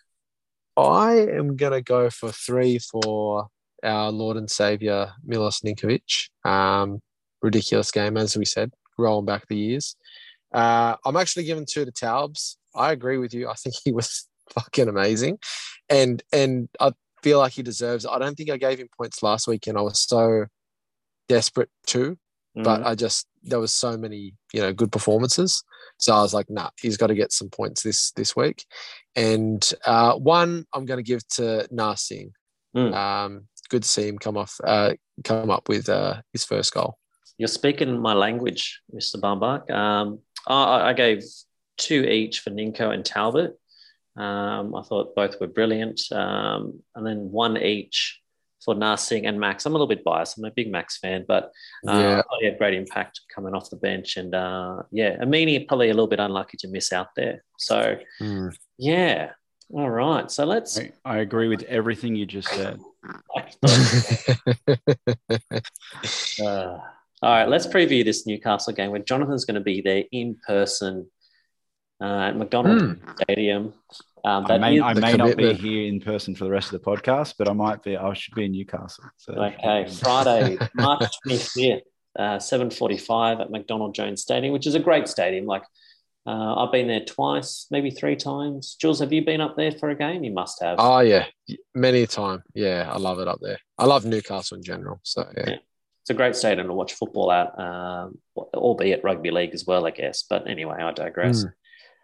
I am going to go for three for our Lord and Savior Milos Ninkovic. Um, ridiculous game, as we said, rolling back the years. Uh, I'm actually giving two to Taubes. I agree with you. I think he was fucking amazing, and and I feel like he deserves. It. I don't think I gave him points last week, and I was so desperate to, but Mm. I just there was so many you know good performances, so I was like, nah, he's got to get some points this this week. And uh, one I'm going to give to Narsingh. Mm. Um, good to see him come off, uh, come up with uh, his first goal. You're speaking my language, Mr. Barmbach. Um, I, I gave two each for Ninko and Talbot. Um, I thought both were brilliant. Um, and then one each for Narsingh and Max. I'm a little bit biased. I'm a big Max fan, but uh, Yeah. I he had great impact coming off the bench. And uh, yeah, Amini probably a little bit unlucky to miss out there. So yeah, all right. So let's. I, I agree with everything you just said. Uh, all right, let's preview this Newcastle game where Jonathan's going to be there in person uh, at McDonald Stadium. Um, I may, I may not be here in person for the rest of the podcast, but I might be. I should be in Newcastle. So okay, Friday, March 25th, uh, 7.45 at McDonald Jones Stadium, which is a great stadium. Like, uh, I've been there twice, maybe three times. Jules, have you been up there for a game? You must have. oh yeah, many a time. Yeah, I love it up there. I love Newcastle in general. So yeah, Yeah. It's a great stadium to watch football at, um, albeit rugby league as well, I guess. But anyway, I digress. Mm.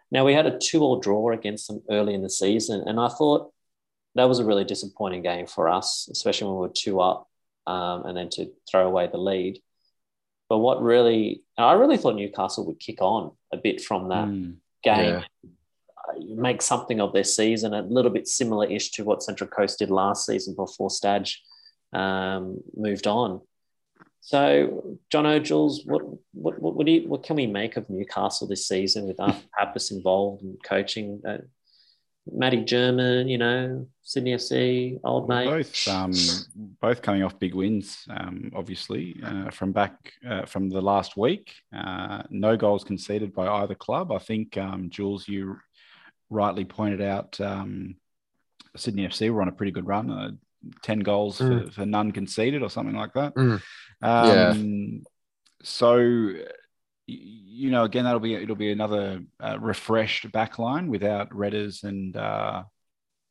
Now, we had a two all draw against them early in the season, and I thought that was a really disappointing game for us, especially when we were two up um, and then to throw away the lead. But what really, I really thought Newcastle would kick on a bit from that Mm. game, Yeah. uh, make something of their season, a little bit similar ish to what Central Coast did last season before Stadge um, moved on. So, John O'Jules, what, what, what, what, do you, what can we make of Newcastle this season with Arthur Papas involved in coaching? Uh, Matty Jurman, you know, Sydney FC, old mate. Both, um, both coming off big wins, um, obviously, uh, from back uh, from the last week. Uh, no goals conceded by either club. I think, um, Jules, you rightly pointed out um, Sydney FC were on a pretty good run. Uh, 10 goals for, for none conceded or something like that. Mm. Um, So, you know, again, that'll be it'll be another uh, refreshed back line without Redders and uh,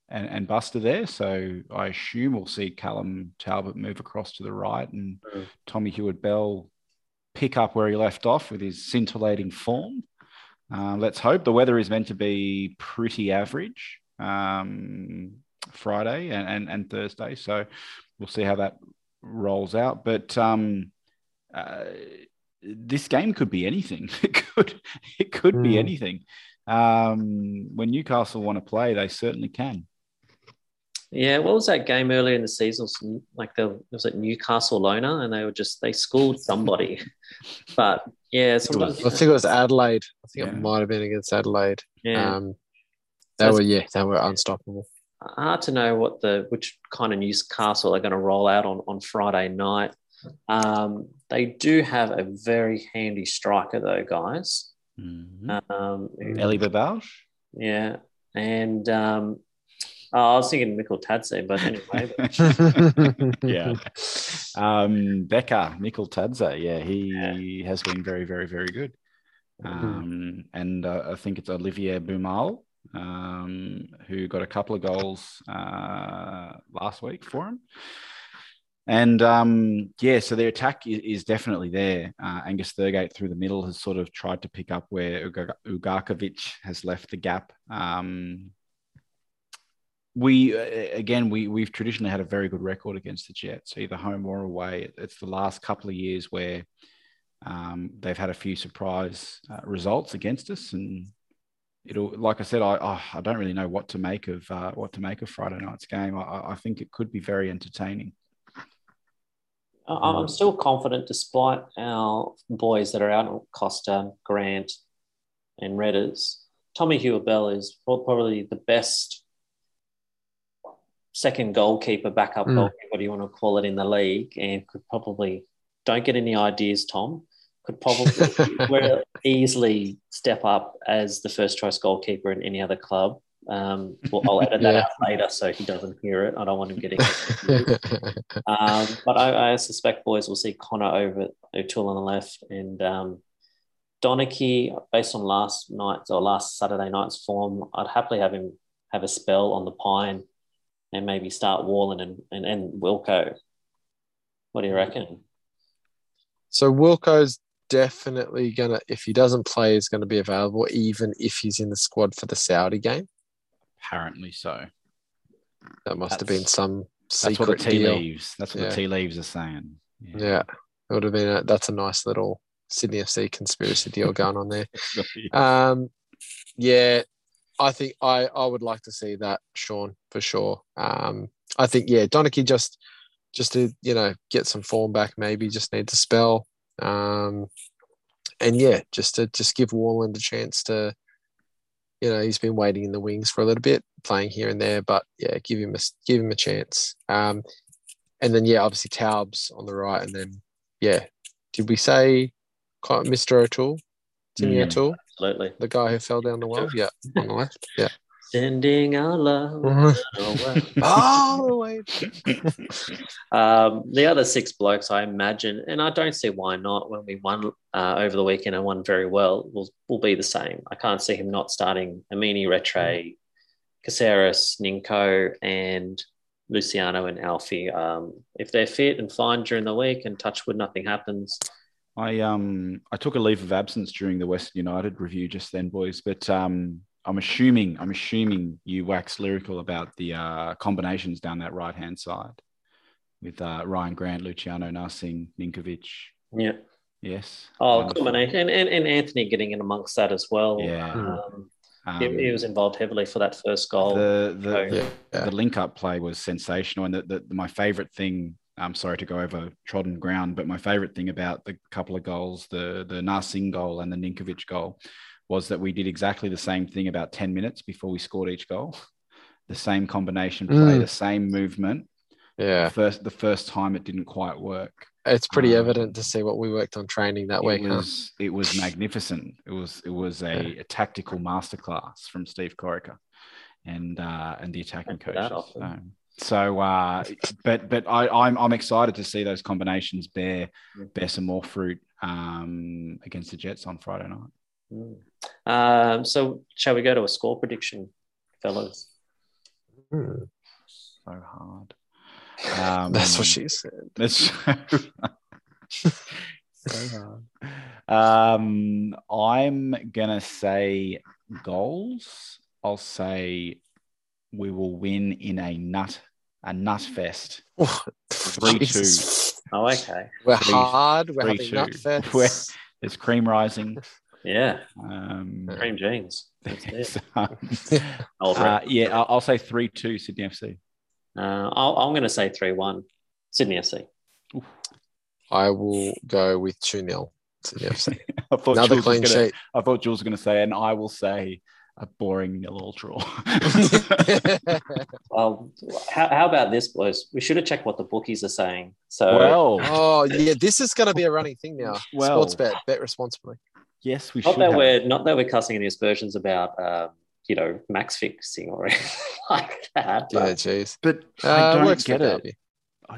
and and Buster there. So I assume we'll see Callum Talbot move across to the right and Mm. Tommy Heward-Belle pick up where he left off with his scintillating form. Uh, let's hope the weather is meant to be pretty average um, Friday and, and and Thursday. So we'll see how that rolls out. But um, uh, this game could be anything. It could it could be Mm. anything. Um, when Newcastle want to play, they certainly can. Yeah, what was that game earlier in the season? It was Like the was it Newcastle Lona, and they were just they schooled somebody. but yeah, sometimes I think it was Adelaide. I think Yeah. it might have been against Adelaide. yeah, Um, they That's- were yeah, they were unstoppable. Hard to know what the which kind of Newcastle are going to roll out on on Friday night. Um, they do have a very handy striker though, guys. Mhm. Um, who- Ellie Babauge? yeah, and um, oh, I was thinking Mikeltadze, but anyway. but- yeah. Um, Beka, Mikkel Tadze. Yeah, he has been very, very, very good. Um, and uh, I think it's Olivier Boumal, um, who got a couple of goals uh, last week for him. And um, yeah, so their attack is, is definitely there. Uh, Angus Thurgate through the middle has sort of tried to pick up where Uga- Ugarkovic has left the gap. Um, we again we we've traditionally had a very good record against the Jets, either home or away. It's the last couple of years where um, they've had a few surprise uh, results against us, and it'll like I said, I I, I don't really know what to make of uh, what to make of Friday night's game. I, I think it could be very entertaining. I- I'm still confident, despite our boys that are out, Costa, Grant, and Redders. Tommy Heward-Belle is prob- probably the best second goalkeeper, backup Mm. goalkeeper, what do you want to call it, in the league, and could probably don't get any ideas, Tom. Could probably easily step up as the first choice goalkeeper in any other club. Um, well, I'll edit that Yeah. out later so he doesn't hear it. I don't want him getting. Um, but I, I suspect boys will see Connor over O'Toole on the left and um, Donachie, based on last night's or last Saturday night's form, I'd happily have him have a spell on the pine and maybe start Warland and, and, and Wilco. What do you reckon? so Wilco's definitely gonna, if he doesn't play, is going to be available, even if he's in the squad for the Saudi game. Apparently so. That must have been some That's what the secret tea deal. leaves. That's what Yeah. the tea leaves are saying. Yeah, it would have been. A, that's a nice little Sydney FC conspiracy deal going on there. Yeah. Um, yeah, I think I I would like to see that, Sean, for sure. Um, I think yeah, Donachie just just to you know get some form back, maybe just need to spell. Um, and yeah, just to just give Warland a chance to, you know, he's been waiting in the wings for a little bit, playing here and there, but yeah, give him a give him a chance. Um, and then yeah, obviously Taubes on the right, and then yeah, did we say Mr. O'Toole, Timmy Mm. O'Toole? Absolutely. The guy who fell down the well? Yeah, on the left. Yeah. Sending our love. All the way. Um, the other six blokes, I imagine, and I don't see why not. When we won uh, over the weekend and won very well, will will be the same. I can't see him not starting Amini, Retre, Caceres, Ninko, and Luciano and Alfie. Um, if they're fit and fine during the week, and touch wood, nothing happens. I um I took a leave of absence during the Western United review just then, boys. But um I'm assuming I'm assuming you wax lyrical about the uh, combinations down that right hand side with uh, Ryan Grant, Luciano Narsingh, Ninkovic. Yeah. Yes. Oh, Wonderful. combination, and, and and Anthony getting in amongst that as well. Yeah. Um, Um, he, he was involved heavily for that first goal. the the, Yeah. Yeah. the link up play was sensational, and the, the, my favorite thing. I'm sorry to go over trodden ground, but my favorite thing about the couple of goals, the the Narsingh goal and the Ninkovic goal, was that we did exactly the same thing about 10 minutes before we scored each goal. The same combination play, Mm. the same movement. Yeah. First, the first time it didn't quite work. It's pretty Um, evident to see what we worked on training that It week. huh? it was magnificent. It was it was a, a tactical masterclass from Steve Corica and uh, and the attacking Don't do that coaches. So, so uh, but but I, I'm I'm excited to see those combinations bear bear some more fruit um, against the Jets on Friday night. Mm. Um, so, shall we go to a score prediction, fellas? Hmm. So hard. Um, That's what she said. That's so, so hard. Um, I'm gonna say goals. I'll say we will win in a nut a nut fest. Oh, Three, Jesus. Oh, okay. We're Three- hard. We're three, having two. nut fests. We're- There's cream rising. Yeah, Um, cream jeans. That's it. so, uh, yeah, I'll, I'll say three two Sydney FC. Uh, I'll, I'm going to say 3 1, Sydney FC. I will go with 2 0 to the FC. I thought Another Jules was clean gonna- sheet. I thought Jules was going to say, and I will say a boring nil all draw. Well, how, how about this, boys? We should have checked what the bookies are saying. So, well, oh, yeah. This is going to be a running thing now. Well- Sports bet. Bet responsibly. Yes, we not should. that have. we're not that we're cussing any aspersions about, um, you know, max fixing or anything like that. Yeah, jeez. but I Uh, don't works get it. Derby.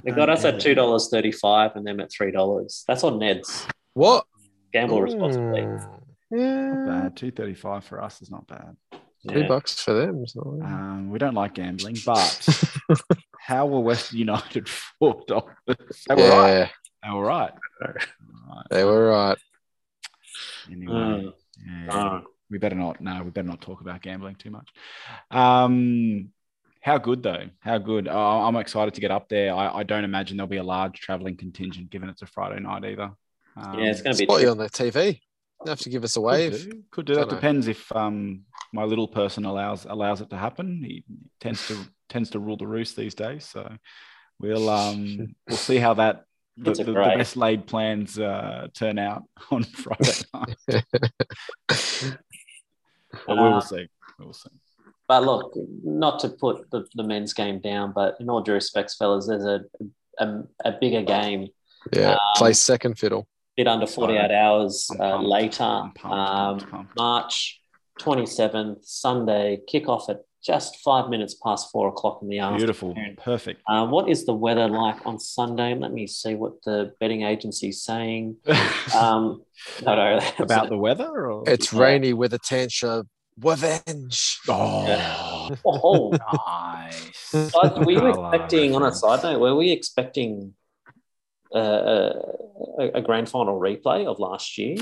They got us at two dollars thirty-five and them at three dollars. That's on Ned's. What? Gamble responsibly. Mm, Not Yeah. bad. Two thirty five for us is not bad. Three Yeah. bucks for them. So. Um, we don't like gambling, but how were Western United four dollars? They were right. They were right. Right. they were right. Anyway, Mm. yeah, Uh, we better not. No, we better not talk about gambling too much. Um, how good though? How good? Oh, I'm excited to get up there. I, I don't imagine there'll be a large traveling contingent, given it's a Friday night either. Um, yeah, it's going to be. Spot you on the TV. You have to give us a Could wave. do. Could do. That Dunno. depends if um, my little person allows allows it to happen. He tends to tends to rule the roost these days. So we'll um, we'll see how that the, the, the best laid plans uh, turn out on Friday night. But we Uh, will see. We will see. But look, not to put the, the men's game down, but in all due respects, fellas, there's a a, a bigger game, Yeah, Um, play second fiddle. bit under 48 hours I'm uh, later, I'm pumped, um, pumped, pumped. March 27th, Sunday, kickoff at just five minutes past four o'clock in the afternoon. Beautiful. Perfect. Um, what is the weather like on Sunday? Let me see what the betting agency is saying. Um, no, no, About the weather or It's yeah. rainy with a tangent. Revenge. oh, Oh, nice. Guys, were you expecting, on a side note, were we expecting uh, a, a grand final replay of last year?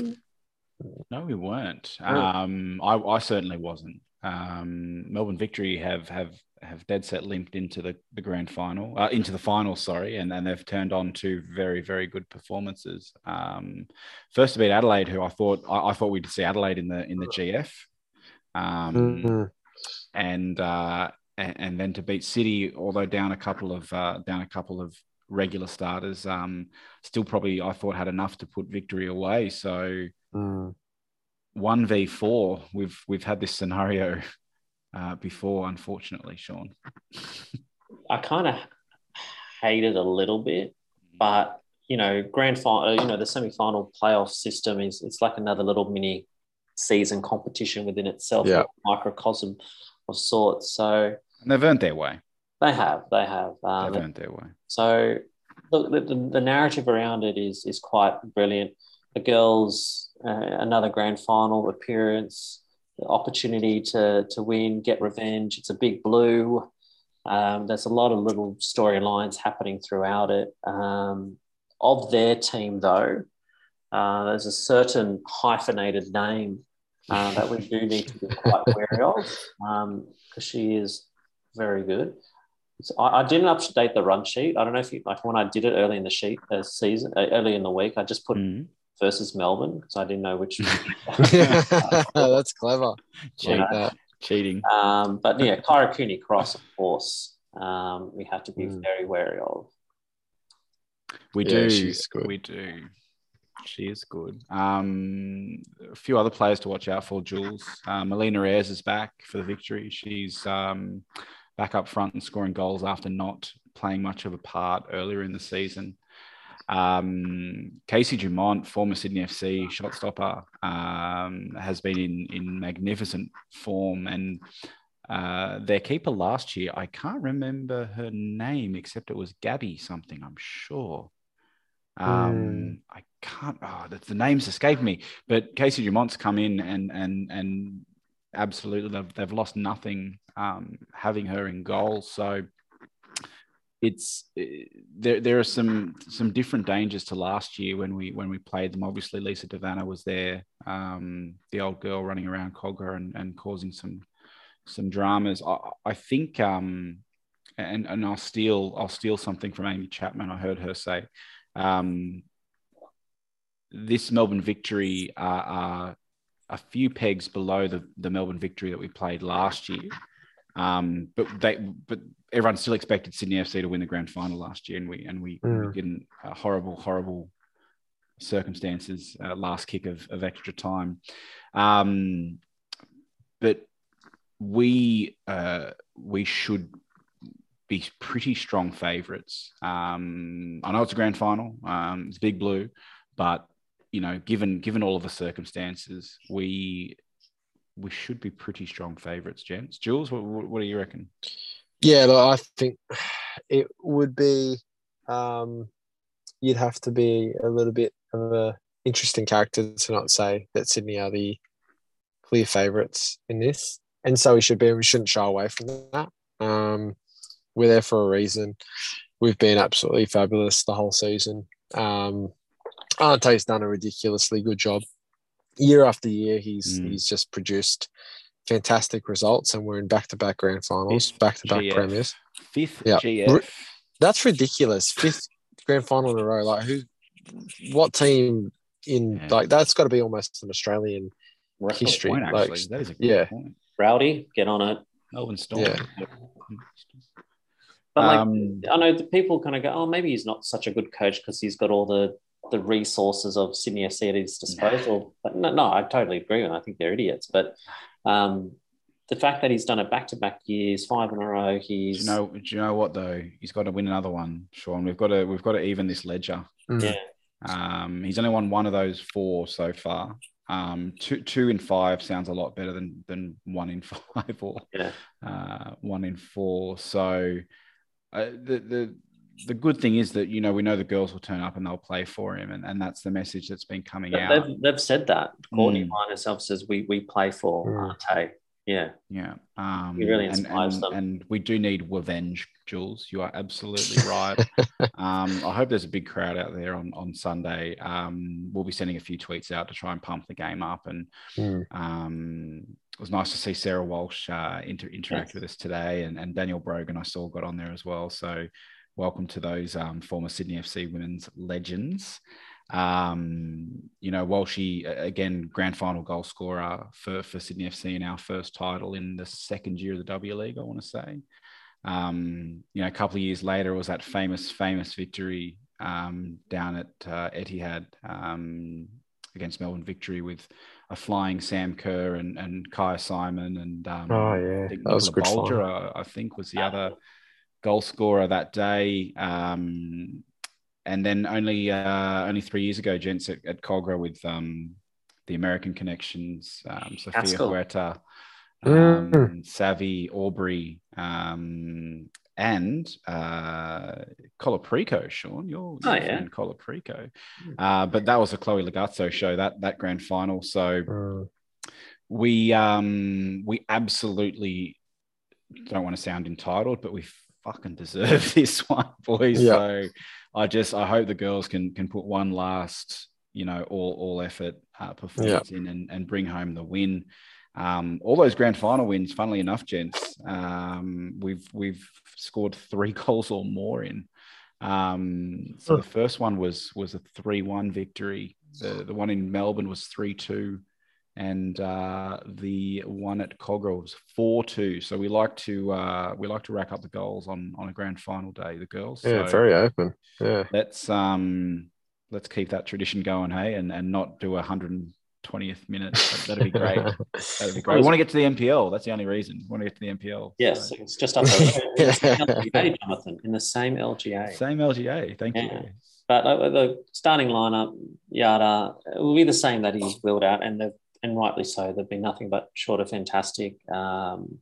No, we weren't. Oh. Um, I, I certainly wasn't. Um, Melbourne Victory have have have dead set limped into the, the grand final, uh, into the final, sorry, and then they've turned on two very very good performances. Um, first to beat Adelaide, who I thought I, I thought we'd see Adelaide in the in the GF, um, Mhm. and uh, and, and then to beat City, although down a couple of uh, down a couple of regular starters, um, still probably I thought had enough to put victory away. So Mm. One v four. We've we've had this scenario uh, before, unfortunately, Sean. I kind of hate it a little bit, but you know, grand final, you know, the semi-final playoff system is it's like another little mini season competition within itself, Yeah. a microcosm of sorts. So And they've earned their way. they have, they have. Um, They've earned their way. So look, the, the, the narrative around it is is quite brilliant. The girls, uh, another grand final appearance, the opportunity to to win, get revenge. It's a big blue. Um, there's a lot of little storylines happening throughout it. Um, of their team, though, uh, there's a certain hyphenated name uh, that we do need to be quite wary of because she is very good. So I, I didn't update the run sheet. I don't know if you like when I did it early in the sheet uh, season, uh, early in the week. I just put Mhm. Versus Melbourne because I didn't know which. That's clever. Cheat- that. cheating. um, but yeah, Kyra Cooney Cross, of course, um, we have to be Mm. very wary of. We Yeah, do. she's good. We do. She is good. Um, a few other players to watch out for. Jules, uh, Melina Ayres is back for the victory. She's um, back up front and scoring goals after not playing much of a part earlier in the season. Um, Casey Dumont, former Sydney FC shot stopper, um, has been in, in magnificent form. And uh, their keeper last year, I can't remember her name except it was Gabby something, I'm sure. Um, I can't. Oh, the, the names escape me. But Casey Dumont's come in and and and absolutely they've, they've lost nothing um, having her in goal. So it's eh, there. There are some some different dangers to last year when we when we played them. Obviously, Lisa Devanna was there, um, the old girl running around Kogarah and, and causing some some dramas. I, I think, um, and and I'll steal I'll steal something from Amy Chapman. I heard her say, um, this Melbourne victory are, are a few pegs below the the Melbourne victory that we played last year. Um, but they, but everyone still expected Sydney FC to win the grand final last year, and we and we, Mm. we didn't. Uh, horrible, horrible circumstances. Uh, last kick of, of extra time, um, but we uh, we should be pretty strong favourites. Um, I know it's a grand final. Um, it's big blue, but you know, given given all of the circumstances, we we should be pretty strong favourites, gents. Jules, what, what, do you reckon? Yeah, look, I think it would be. Um, you'd have to be a little bit of a interesting character to not say that Sydney are the clear favourites in this, and so we should be. We shouldn't shy away from that. Um, we're there for a reason. We've been absolutely fabulous the whole season. Um, Arte's done a ridiculously good job. Year after year, he's Mm. he's just produced fantastic results, and we're in back-to-back grand finals, back-to-back GF. premiers. Fifth Yeah. GF. That's ridiculous. Fifth grand final in a row. Like who? What team in Yeah. like that's got to be almost an Australian Record. history. Point, like, actually. that is a good yeah. point. Rowdy, get on it. Melbourne Storm. Yeah. But like, Um, I know the people kind of go, oh, maybe he's not such a good coach because he's got all the the resources of Sydney FC at his disposal. But no, no, I totally agree, and I think they're idiots. But um, the fact that he's done it back to back years, five in a row, do he's you know? Do you know what though? He's got to win another one, Sean. We've got to we've got to even this ledger. mm, yeah, Um, he's only won one of those four so far. Um, two two in five sounds a lot better than than one in five or Yeah. uh, one in four. So uh, the the the good thing is that you know we know the girls will turn up and they'll play for him, and, and that's the message that's been coming But out. they've, they've said that. Courtney Mm. Line herself says we we play for Mm. Arte. Yeah, Yeah. Um, He really and, and, them. and we do need revenge, Jules. You are absolutely right. um, I hope there's a big crowd out there on, on Sunday. Um, we'll be sending a few tweets out to try and pump the game up. And mm. um, it was nice to see Sarah Walsh uh, inter- interact Yes. with us today. And, and Danielle Brogan, I saw, got on there as well. So welcome to those um, former Sydney FC women's legends. Um, you know, Walshy, a- again, grand final goal scorer for, for Sydney FC in our first title in the second year of the W League, I want to say. Um, you know, a couple of years later, it was that famous, famous victory um, down at uh, Etihad um, against Melbourne Victory with a flying Sam Kerr and, and Kyah Simon and um, Oh yeah, that was a good Bolger. I, I think, was the other goal scorer that day. Um, and then only uh, only three years ago, gents at, at Kogarah with um, the American connections, um, Sofia Haskell. Huerta, Mm. um, Savvy, Aubrey, um, and uh, Colaprico, Sean. You're, Oh, you're yeah. from Colaprico. Uh, but that was a Chloe Logarzo show, that that grand final. So Mm. we um we absolutely don't want to sound entitled, but we fucking deserve this one, boys. Yeah. So I just I hope the girls can can put one last you know all all effort uh, performance in and, and bring home the win. Um, all those grand final wins, funnily enough, gents, um, we've we've scored three goals or more in. Um, so the first one was was a three one victory. The the one in Melbourne was three two and uh, the one at Kogarah was four two. So we like to uh, we like to rack up the goals on on a grand final day, the girls. Yeah, so very open. Yeah. let's um let's keep that tradition going, hey, and and not do a hundred and twentieth minute. That, that'd be great. That'd be great. We want to get to the MPL. That's the only reason. We want to get to the MPL. yes, So, it's just up the road. In the same LGA, Jonathan, in the same LGA. same LGA. Thank Yeah. you. But uh, the starting lineup, Yada, it will be the same that he's wheeled out, and they've and rightly so. They've been nothing but short of fantastic. Um,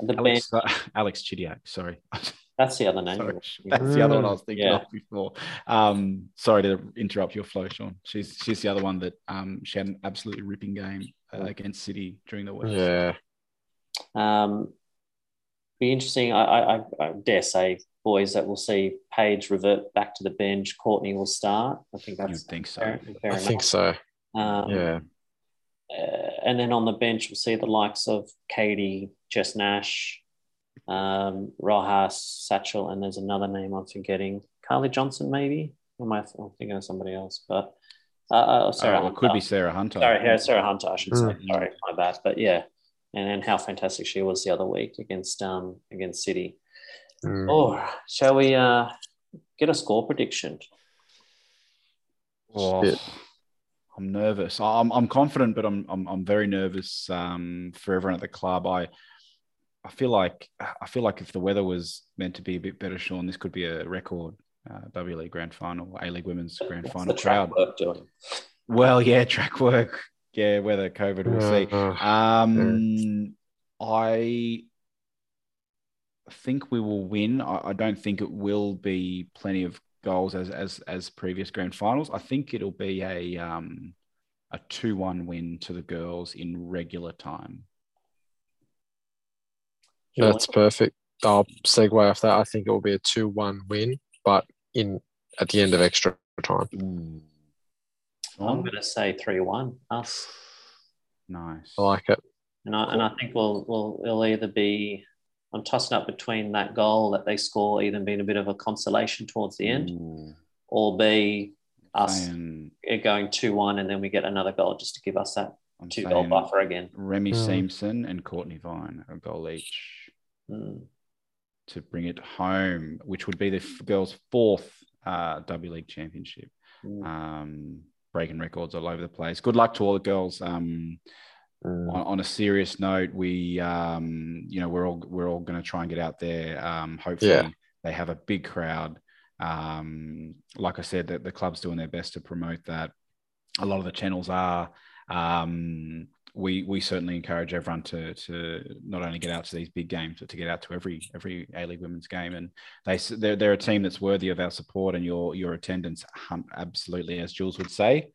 the bench, Alex, uh, Alex Chidiac, sorry. That's the other name. Sorry, that's the other one I was thinking Yeah. of before. Um, sorry to interrupt your flow, Sean. She's she's the other one that um, she had an absolutely ripping game uh, against City during the week. Yeah. Um, be interesting. I, I, I- I dare say, boys, that we'll see Paige revert back to the bench. Courtney will start. I think that's. You'd think so. fair, fair I enough. think so. Um, Yeah. And then on the bench, we'll see the likes of Katie, Jess Nash, um, Rojas, Satchell, and there's another name I'm forgetting. Carly Johnson, maybe? Or am I I'm thinking of somebody else? But uh, uh, Sarah Oh, it could be Sarah Hunter. Sorry, yeah, Sarah Hunter, I should say. Mm. Sorry, my bad. But yeah, and, and how fantastic she was the other week against um against City. Mm. Oh, shall we uh get a score prediction? Oh, Shit. I'm nervous. I'm I'm confident, but I'm I'm I'm very nervous um, for everyone at the club. I I feel like I feel like if the weather was meant to be a bit better, Sean, this could be a record uh, W League Grand Final, A League Women's Grand What's Final the track crowd. work doing? Well, yeah, track work. Yeah, whether COVID, we'll see. Um, I think we will win. I, I don't think it will be plenty of goals as as as previous grand finals. I think it'll be a um a two one win to the girls in regular time. that's perfect. I'll segue off that. I think it will be a 2 1 win, but in at the end of extra time. I'm going to say three one us, Nice. I like it. and I and I think we'll we'll it'll either be. I'm tossing up between that goal that they score, either being a bit of a consolation towards the end, Ooh, or B us saying- going two one, and then we get another goal just to give us that I'm two goal buffer again. Remy Mm. Siemsen and Courtney Vine a goal each. Mm. to bring it home, which would be the f- girls' fourth uh, W League championship. Mm. Um, breaking records all over the place. Good luck to all the girls. Um, Mm. on, on a serious note, we, um, you know, we're all we're all going to try and get out there. Um, hopefully, Yeah. they have a big crowd. Um, like I said, the, the club's doing their best to promote that. A lot of the channels are. Um, we we certainly encourage everyone to to not only get out to these big games, but to get out to every every A League women's game. And they they're, they're a team that's worthy of our support and your your attendance. Absolutely, as Jules would say,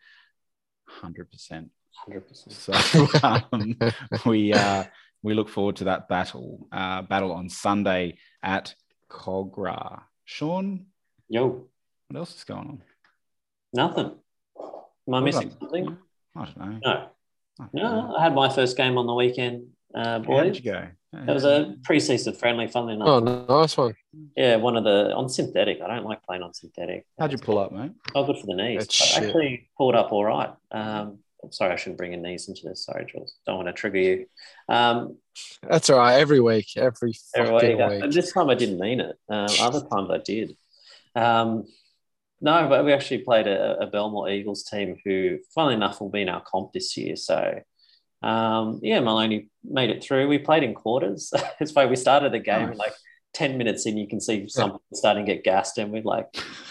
hundred percent. Hundred percent. So um, we uh, we look forward to that battle uh, battle on Sunday at Kogarah. Sean, Yo, what else is going on? nothing. Am I Well missing something? I don't know. No, I don't know. no. I had my first game on the weekend, uh, How boys. did you go? It was a pre-season friendly, funnily enough. Oh, nice one. Yeah, one of the on synthetic. I don't like playing on synthetic. How'd you pull up, mate? Oh, good for the knees. I actually pulled up all right. Um, I'm sorry, I shouldn't bring your knees into this. Sorry, Jules. Don't want to trigger you. Um, That's all right. Every week, every every week. week. And this time I didn't mean it. Um, other times I did. Um, no, but we actually played a, a Belmore Eagles team who, funnily enough, will be in our comp this year. So, um, yeah, Maloney made it through. We played in quarters. it's why We started the game Nice. like 10 minutes in, you can see some starting to get gassed, and we're like,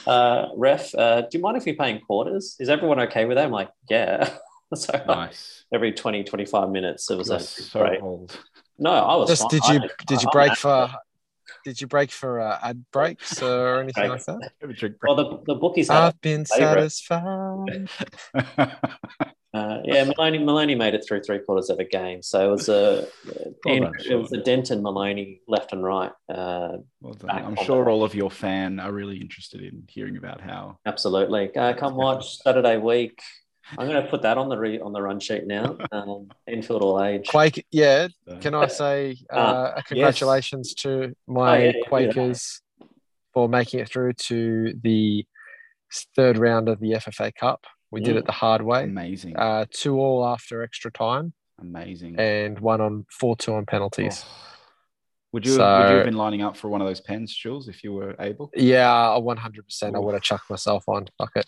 uh, ref, uh, do you mind if we play in quarters? Is everyone okay with that? I'm like, yeah. so Nice. every 20, 25 minutes, it was You a so great. old. No, I was. Just fine. did you I- did you I'm break an for did you break for uh, ad breaks or anything Break. like that? Have a drink. Well, the, the bookies had I've been favourite. satisfied. Uh, yeah, Maloney, Maloney made it through three quarters of a game, so it was a Well done, it was Sean. a Denton Maloney left and right. Uh, well I'm sure all of your fan are really interested in hearing about how. absolutely, uh, come watch Saturday week. I'm going to put that on the re- on the run sheet now. Um, Enfield all age. Quake, yeah. uh, Can I say Ah, uh, congratulations to my Oh, yeah, yeah, yeah. Quakers for making it through to the third round of the FFA Cup. We did Mm. it the hard way. amazing, Uh, two all after extra time amazing. and one on four two on penalties. Oh. Would you, have, would you have been lining up for one of those pens, Jules, if you were able? Yeah, one hundred percent. I would have chucked myself on. Fuck it.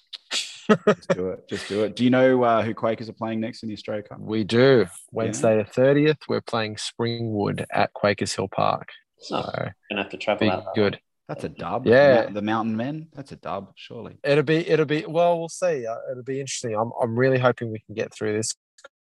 Just do it. Just do it. Do you know uh, who Quakers are playing next in the Australia Cup? We do. Wednesday the thirtieth, we're playing Springwood at Quakers Hill Park. So Oh, going to have to travel out. good. That's a dub. Yeah. The, the Mountain Men. That's a dub, surely. It'll be it'll be well, we'll see. Uh, it'll be interesting. I'm I'm really hoping we can get through this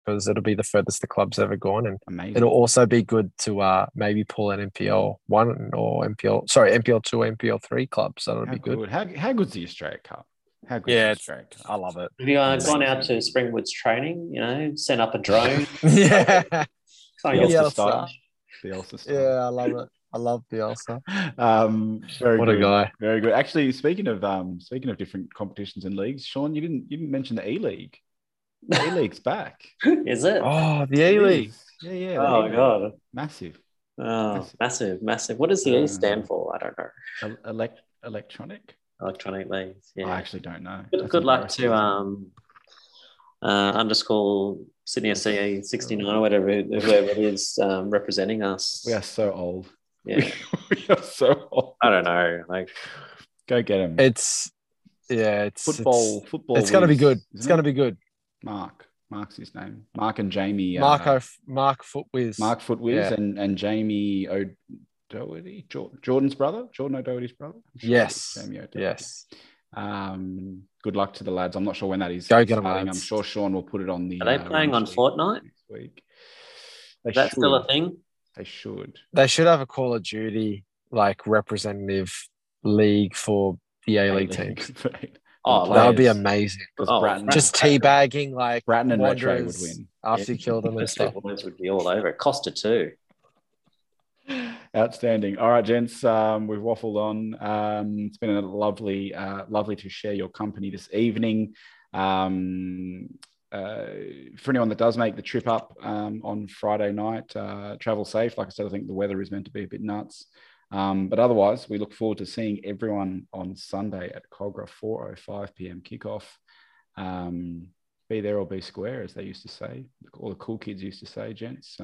because it'll be the furthest the club's ever gone, and Amazing. it'll also be good to uh, maybe pull an MPL one or MPL sorry MPL two, MPL three clubs. So that'll how be good. good. How, how good's the Australia Cup? How good Yeah, is it's- the I love it. Have you uh, gone out to Springwood's training? You know, sent up a drone. yeah, Something The else Ulster to Bielsa. style. watch. The Ulster style. yeah, I love it. I love Bielsa. Um, very What a guy. Very good. Actually, speaking of um, speaking of different competitions and leagues, Sean, you didn't you didn't mention the E League. The E League's back. Is it? Oh, the A League. Yeah, yeah. Oh, E-League. god. massive. Oh, massive, massive. What does the E stand for? I don't know. Elect- electronic. Electronic leagues. Yeah. I actually don't know. good, good luck to um uh underscore Sydney SCA 69 or whatever whoever it is um, representing us. We are so old. Yeah. we are so old. I don't know. Like Go get him. It's yeah, it's football. It's, football. it's gonna be good. It's isn't gonna be good. Mark. Mark's his name. Mark and Jamie. uh, Marco, Mark Footwiz. Mark Footwiz Yeah. and, and Jamie O'Doherty, Jor- Jordan's brother, Jordan O'Doherty's brother. Sure Yes. it's O'Doherty. Yes. Um, good luck to the lads. I'm not sure when that is. Go get 'em, starting. lads. I'm sure Sean will put it on the. Are they uh, playing on Fortnite? next week? They is that should. still a thing? They should. They should have a Call of Duty like representative league for the A League teams. Oh, That would be amazing. Oh, Brattan, Just teabagging like Brattan and Retro would win. after you kill them and stuff. would be all over it. Costa too. Outstanding. All right, gents, um, we've waffled on. Um, it's been a lovely, uh, lovely to share your company this evening. Um, uh, for anyone that does make the trip up um, on Friday night, uh, travel safe. Like I said, I think the weather is meant to be a bit nuts. Um, but otherwise, we look forward to seeing everyone on Sunday at Kogarah 4:05 p.m. kickoff. Um, be there or be square, as they used to say. All the cool kids used to say, gents.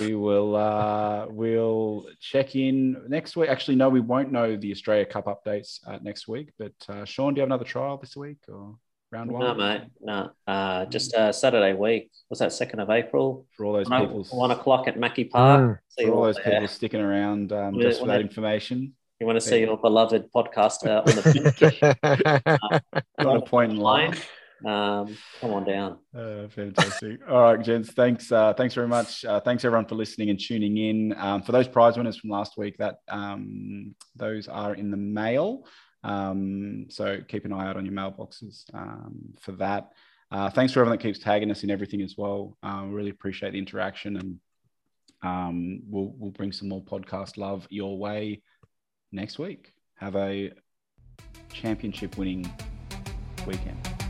We will uh, we'll check in next week. Actually, no, we won't know the Australia Cup updates uh, next week. But uh, Sean, do you have another trial this week or round one? No, mate. No. Uh, just uh, Saturday week. Was that second of April? For all those One, people, one o'clock at Mackey Park. Mm. See for all all those there. people sticking around um, Yeah, just for that they- information. You want to see your beloved podcaster on the bench Got a point in line? line. Um, come on down. Uh, fantastic. All right, gents. Thanks. Uh, thanks very much. Uh, thanks everyone for listening and tuning in. Um, for those prize winners from last week, that um, those are in the mail. Um, so keep an eye out on your mailboxes um, for that. Uh, thanks for everyone that keeps tagging us in everything as well. Uh, really appreciate the interaction, and um, we'll we'll bring some more podcast love your way next week. Have a championship winning weekend.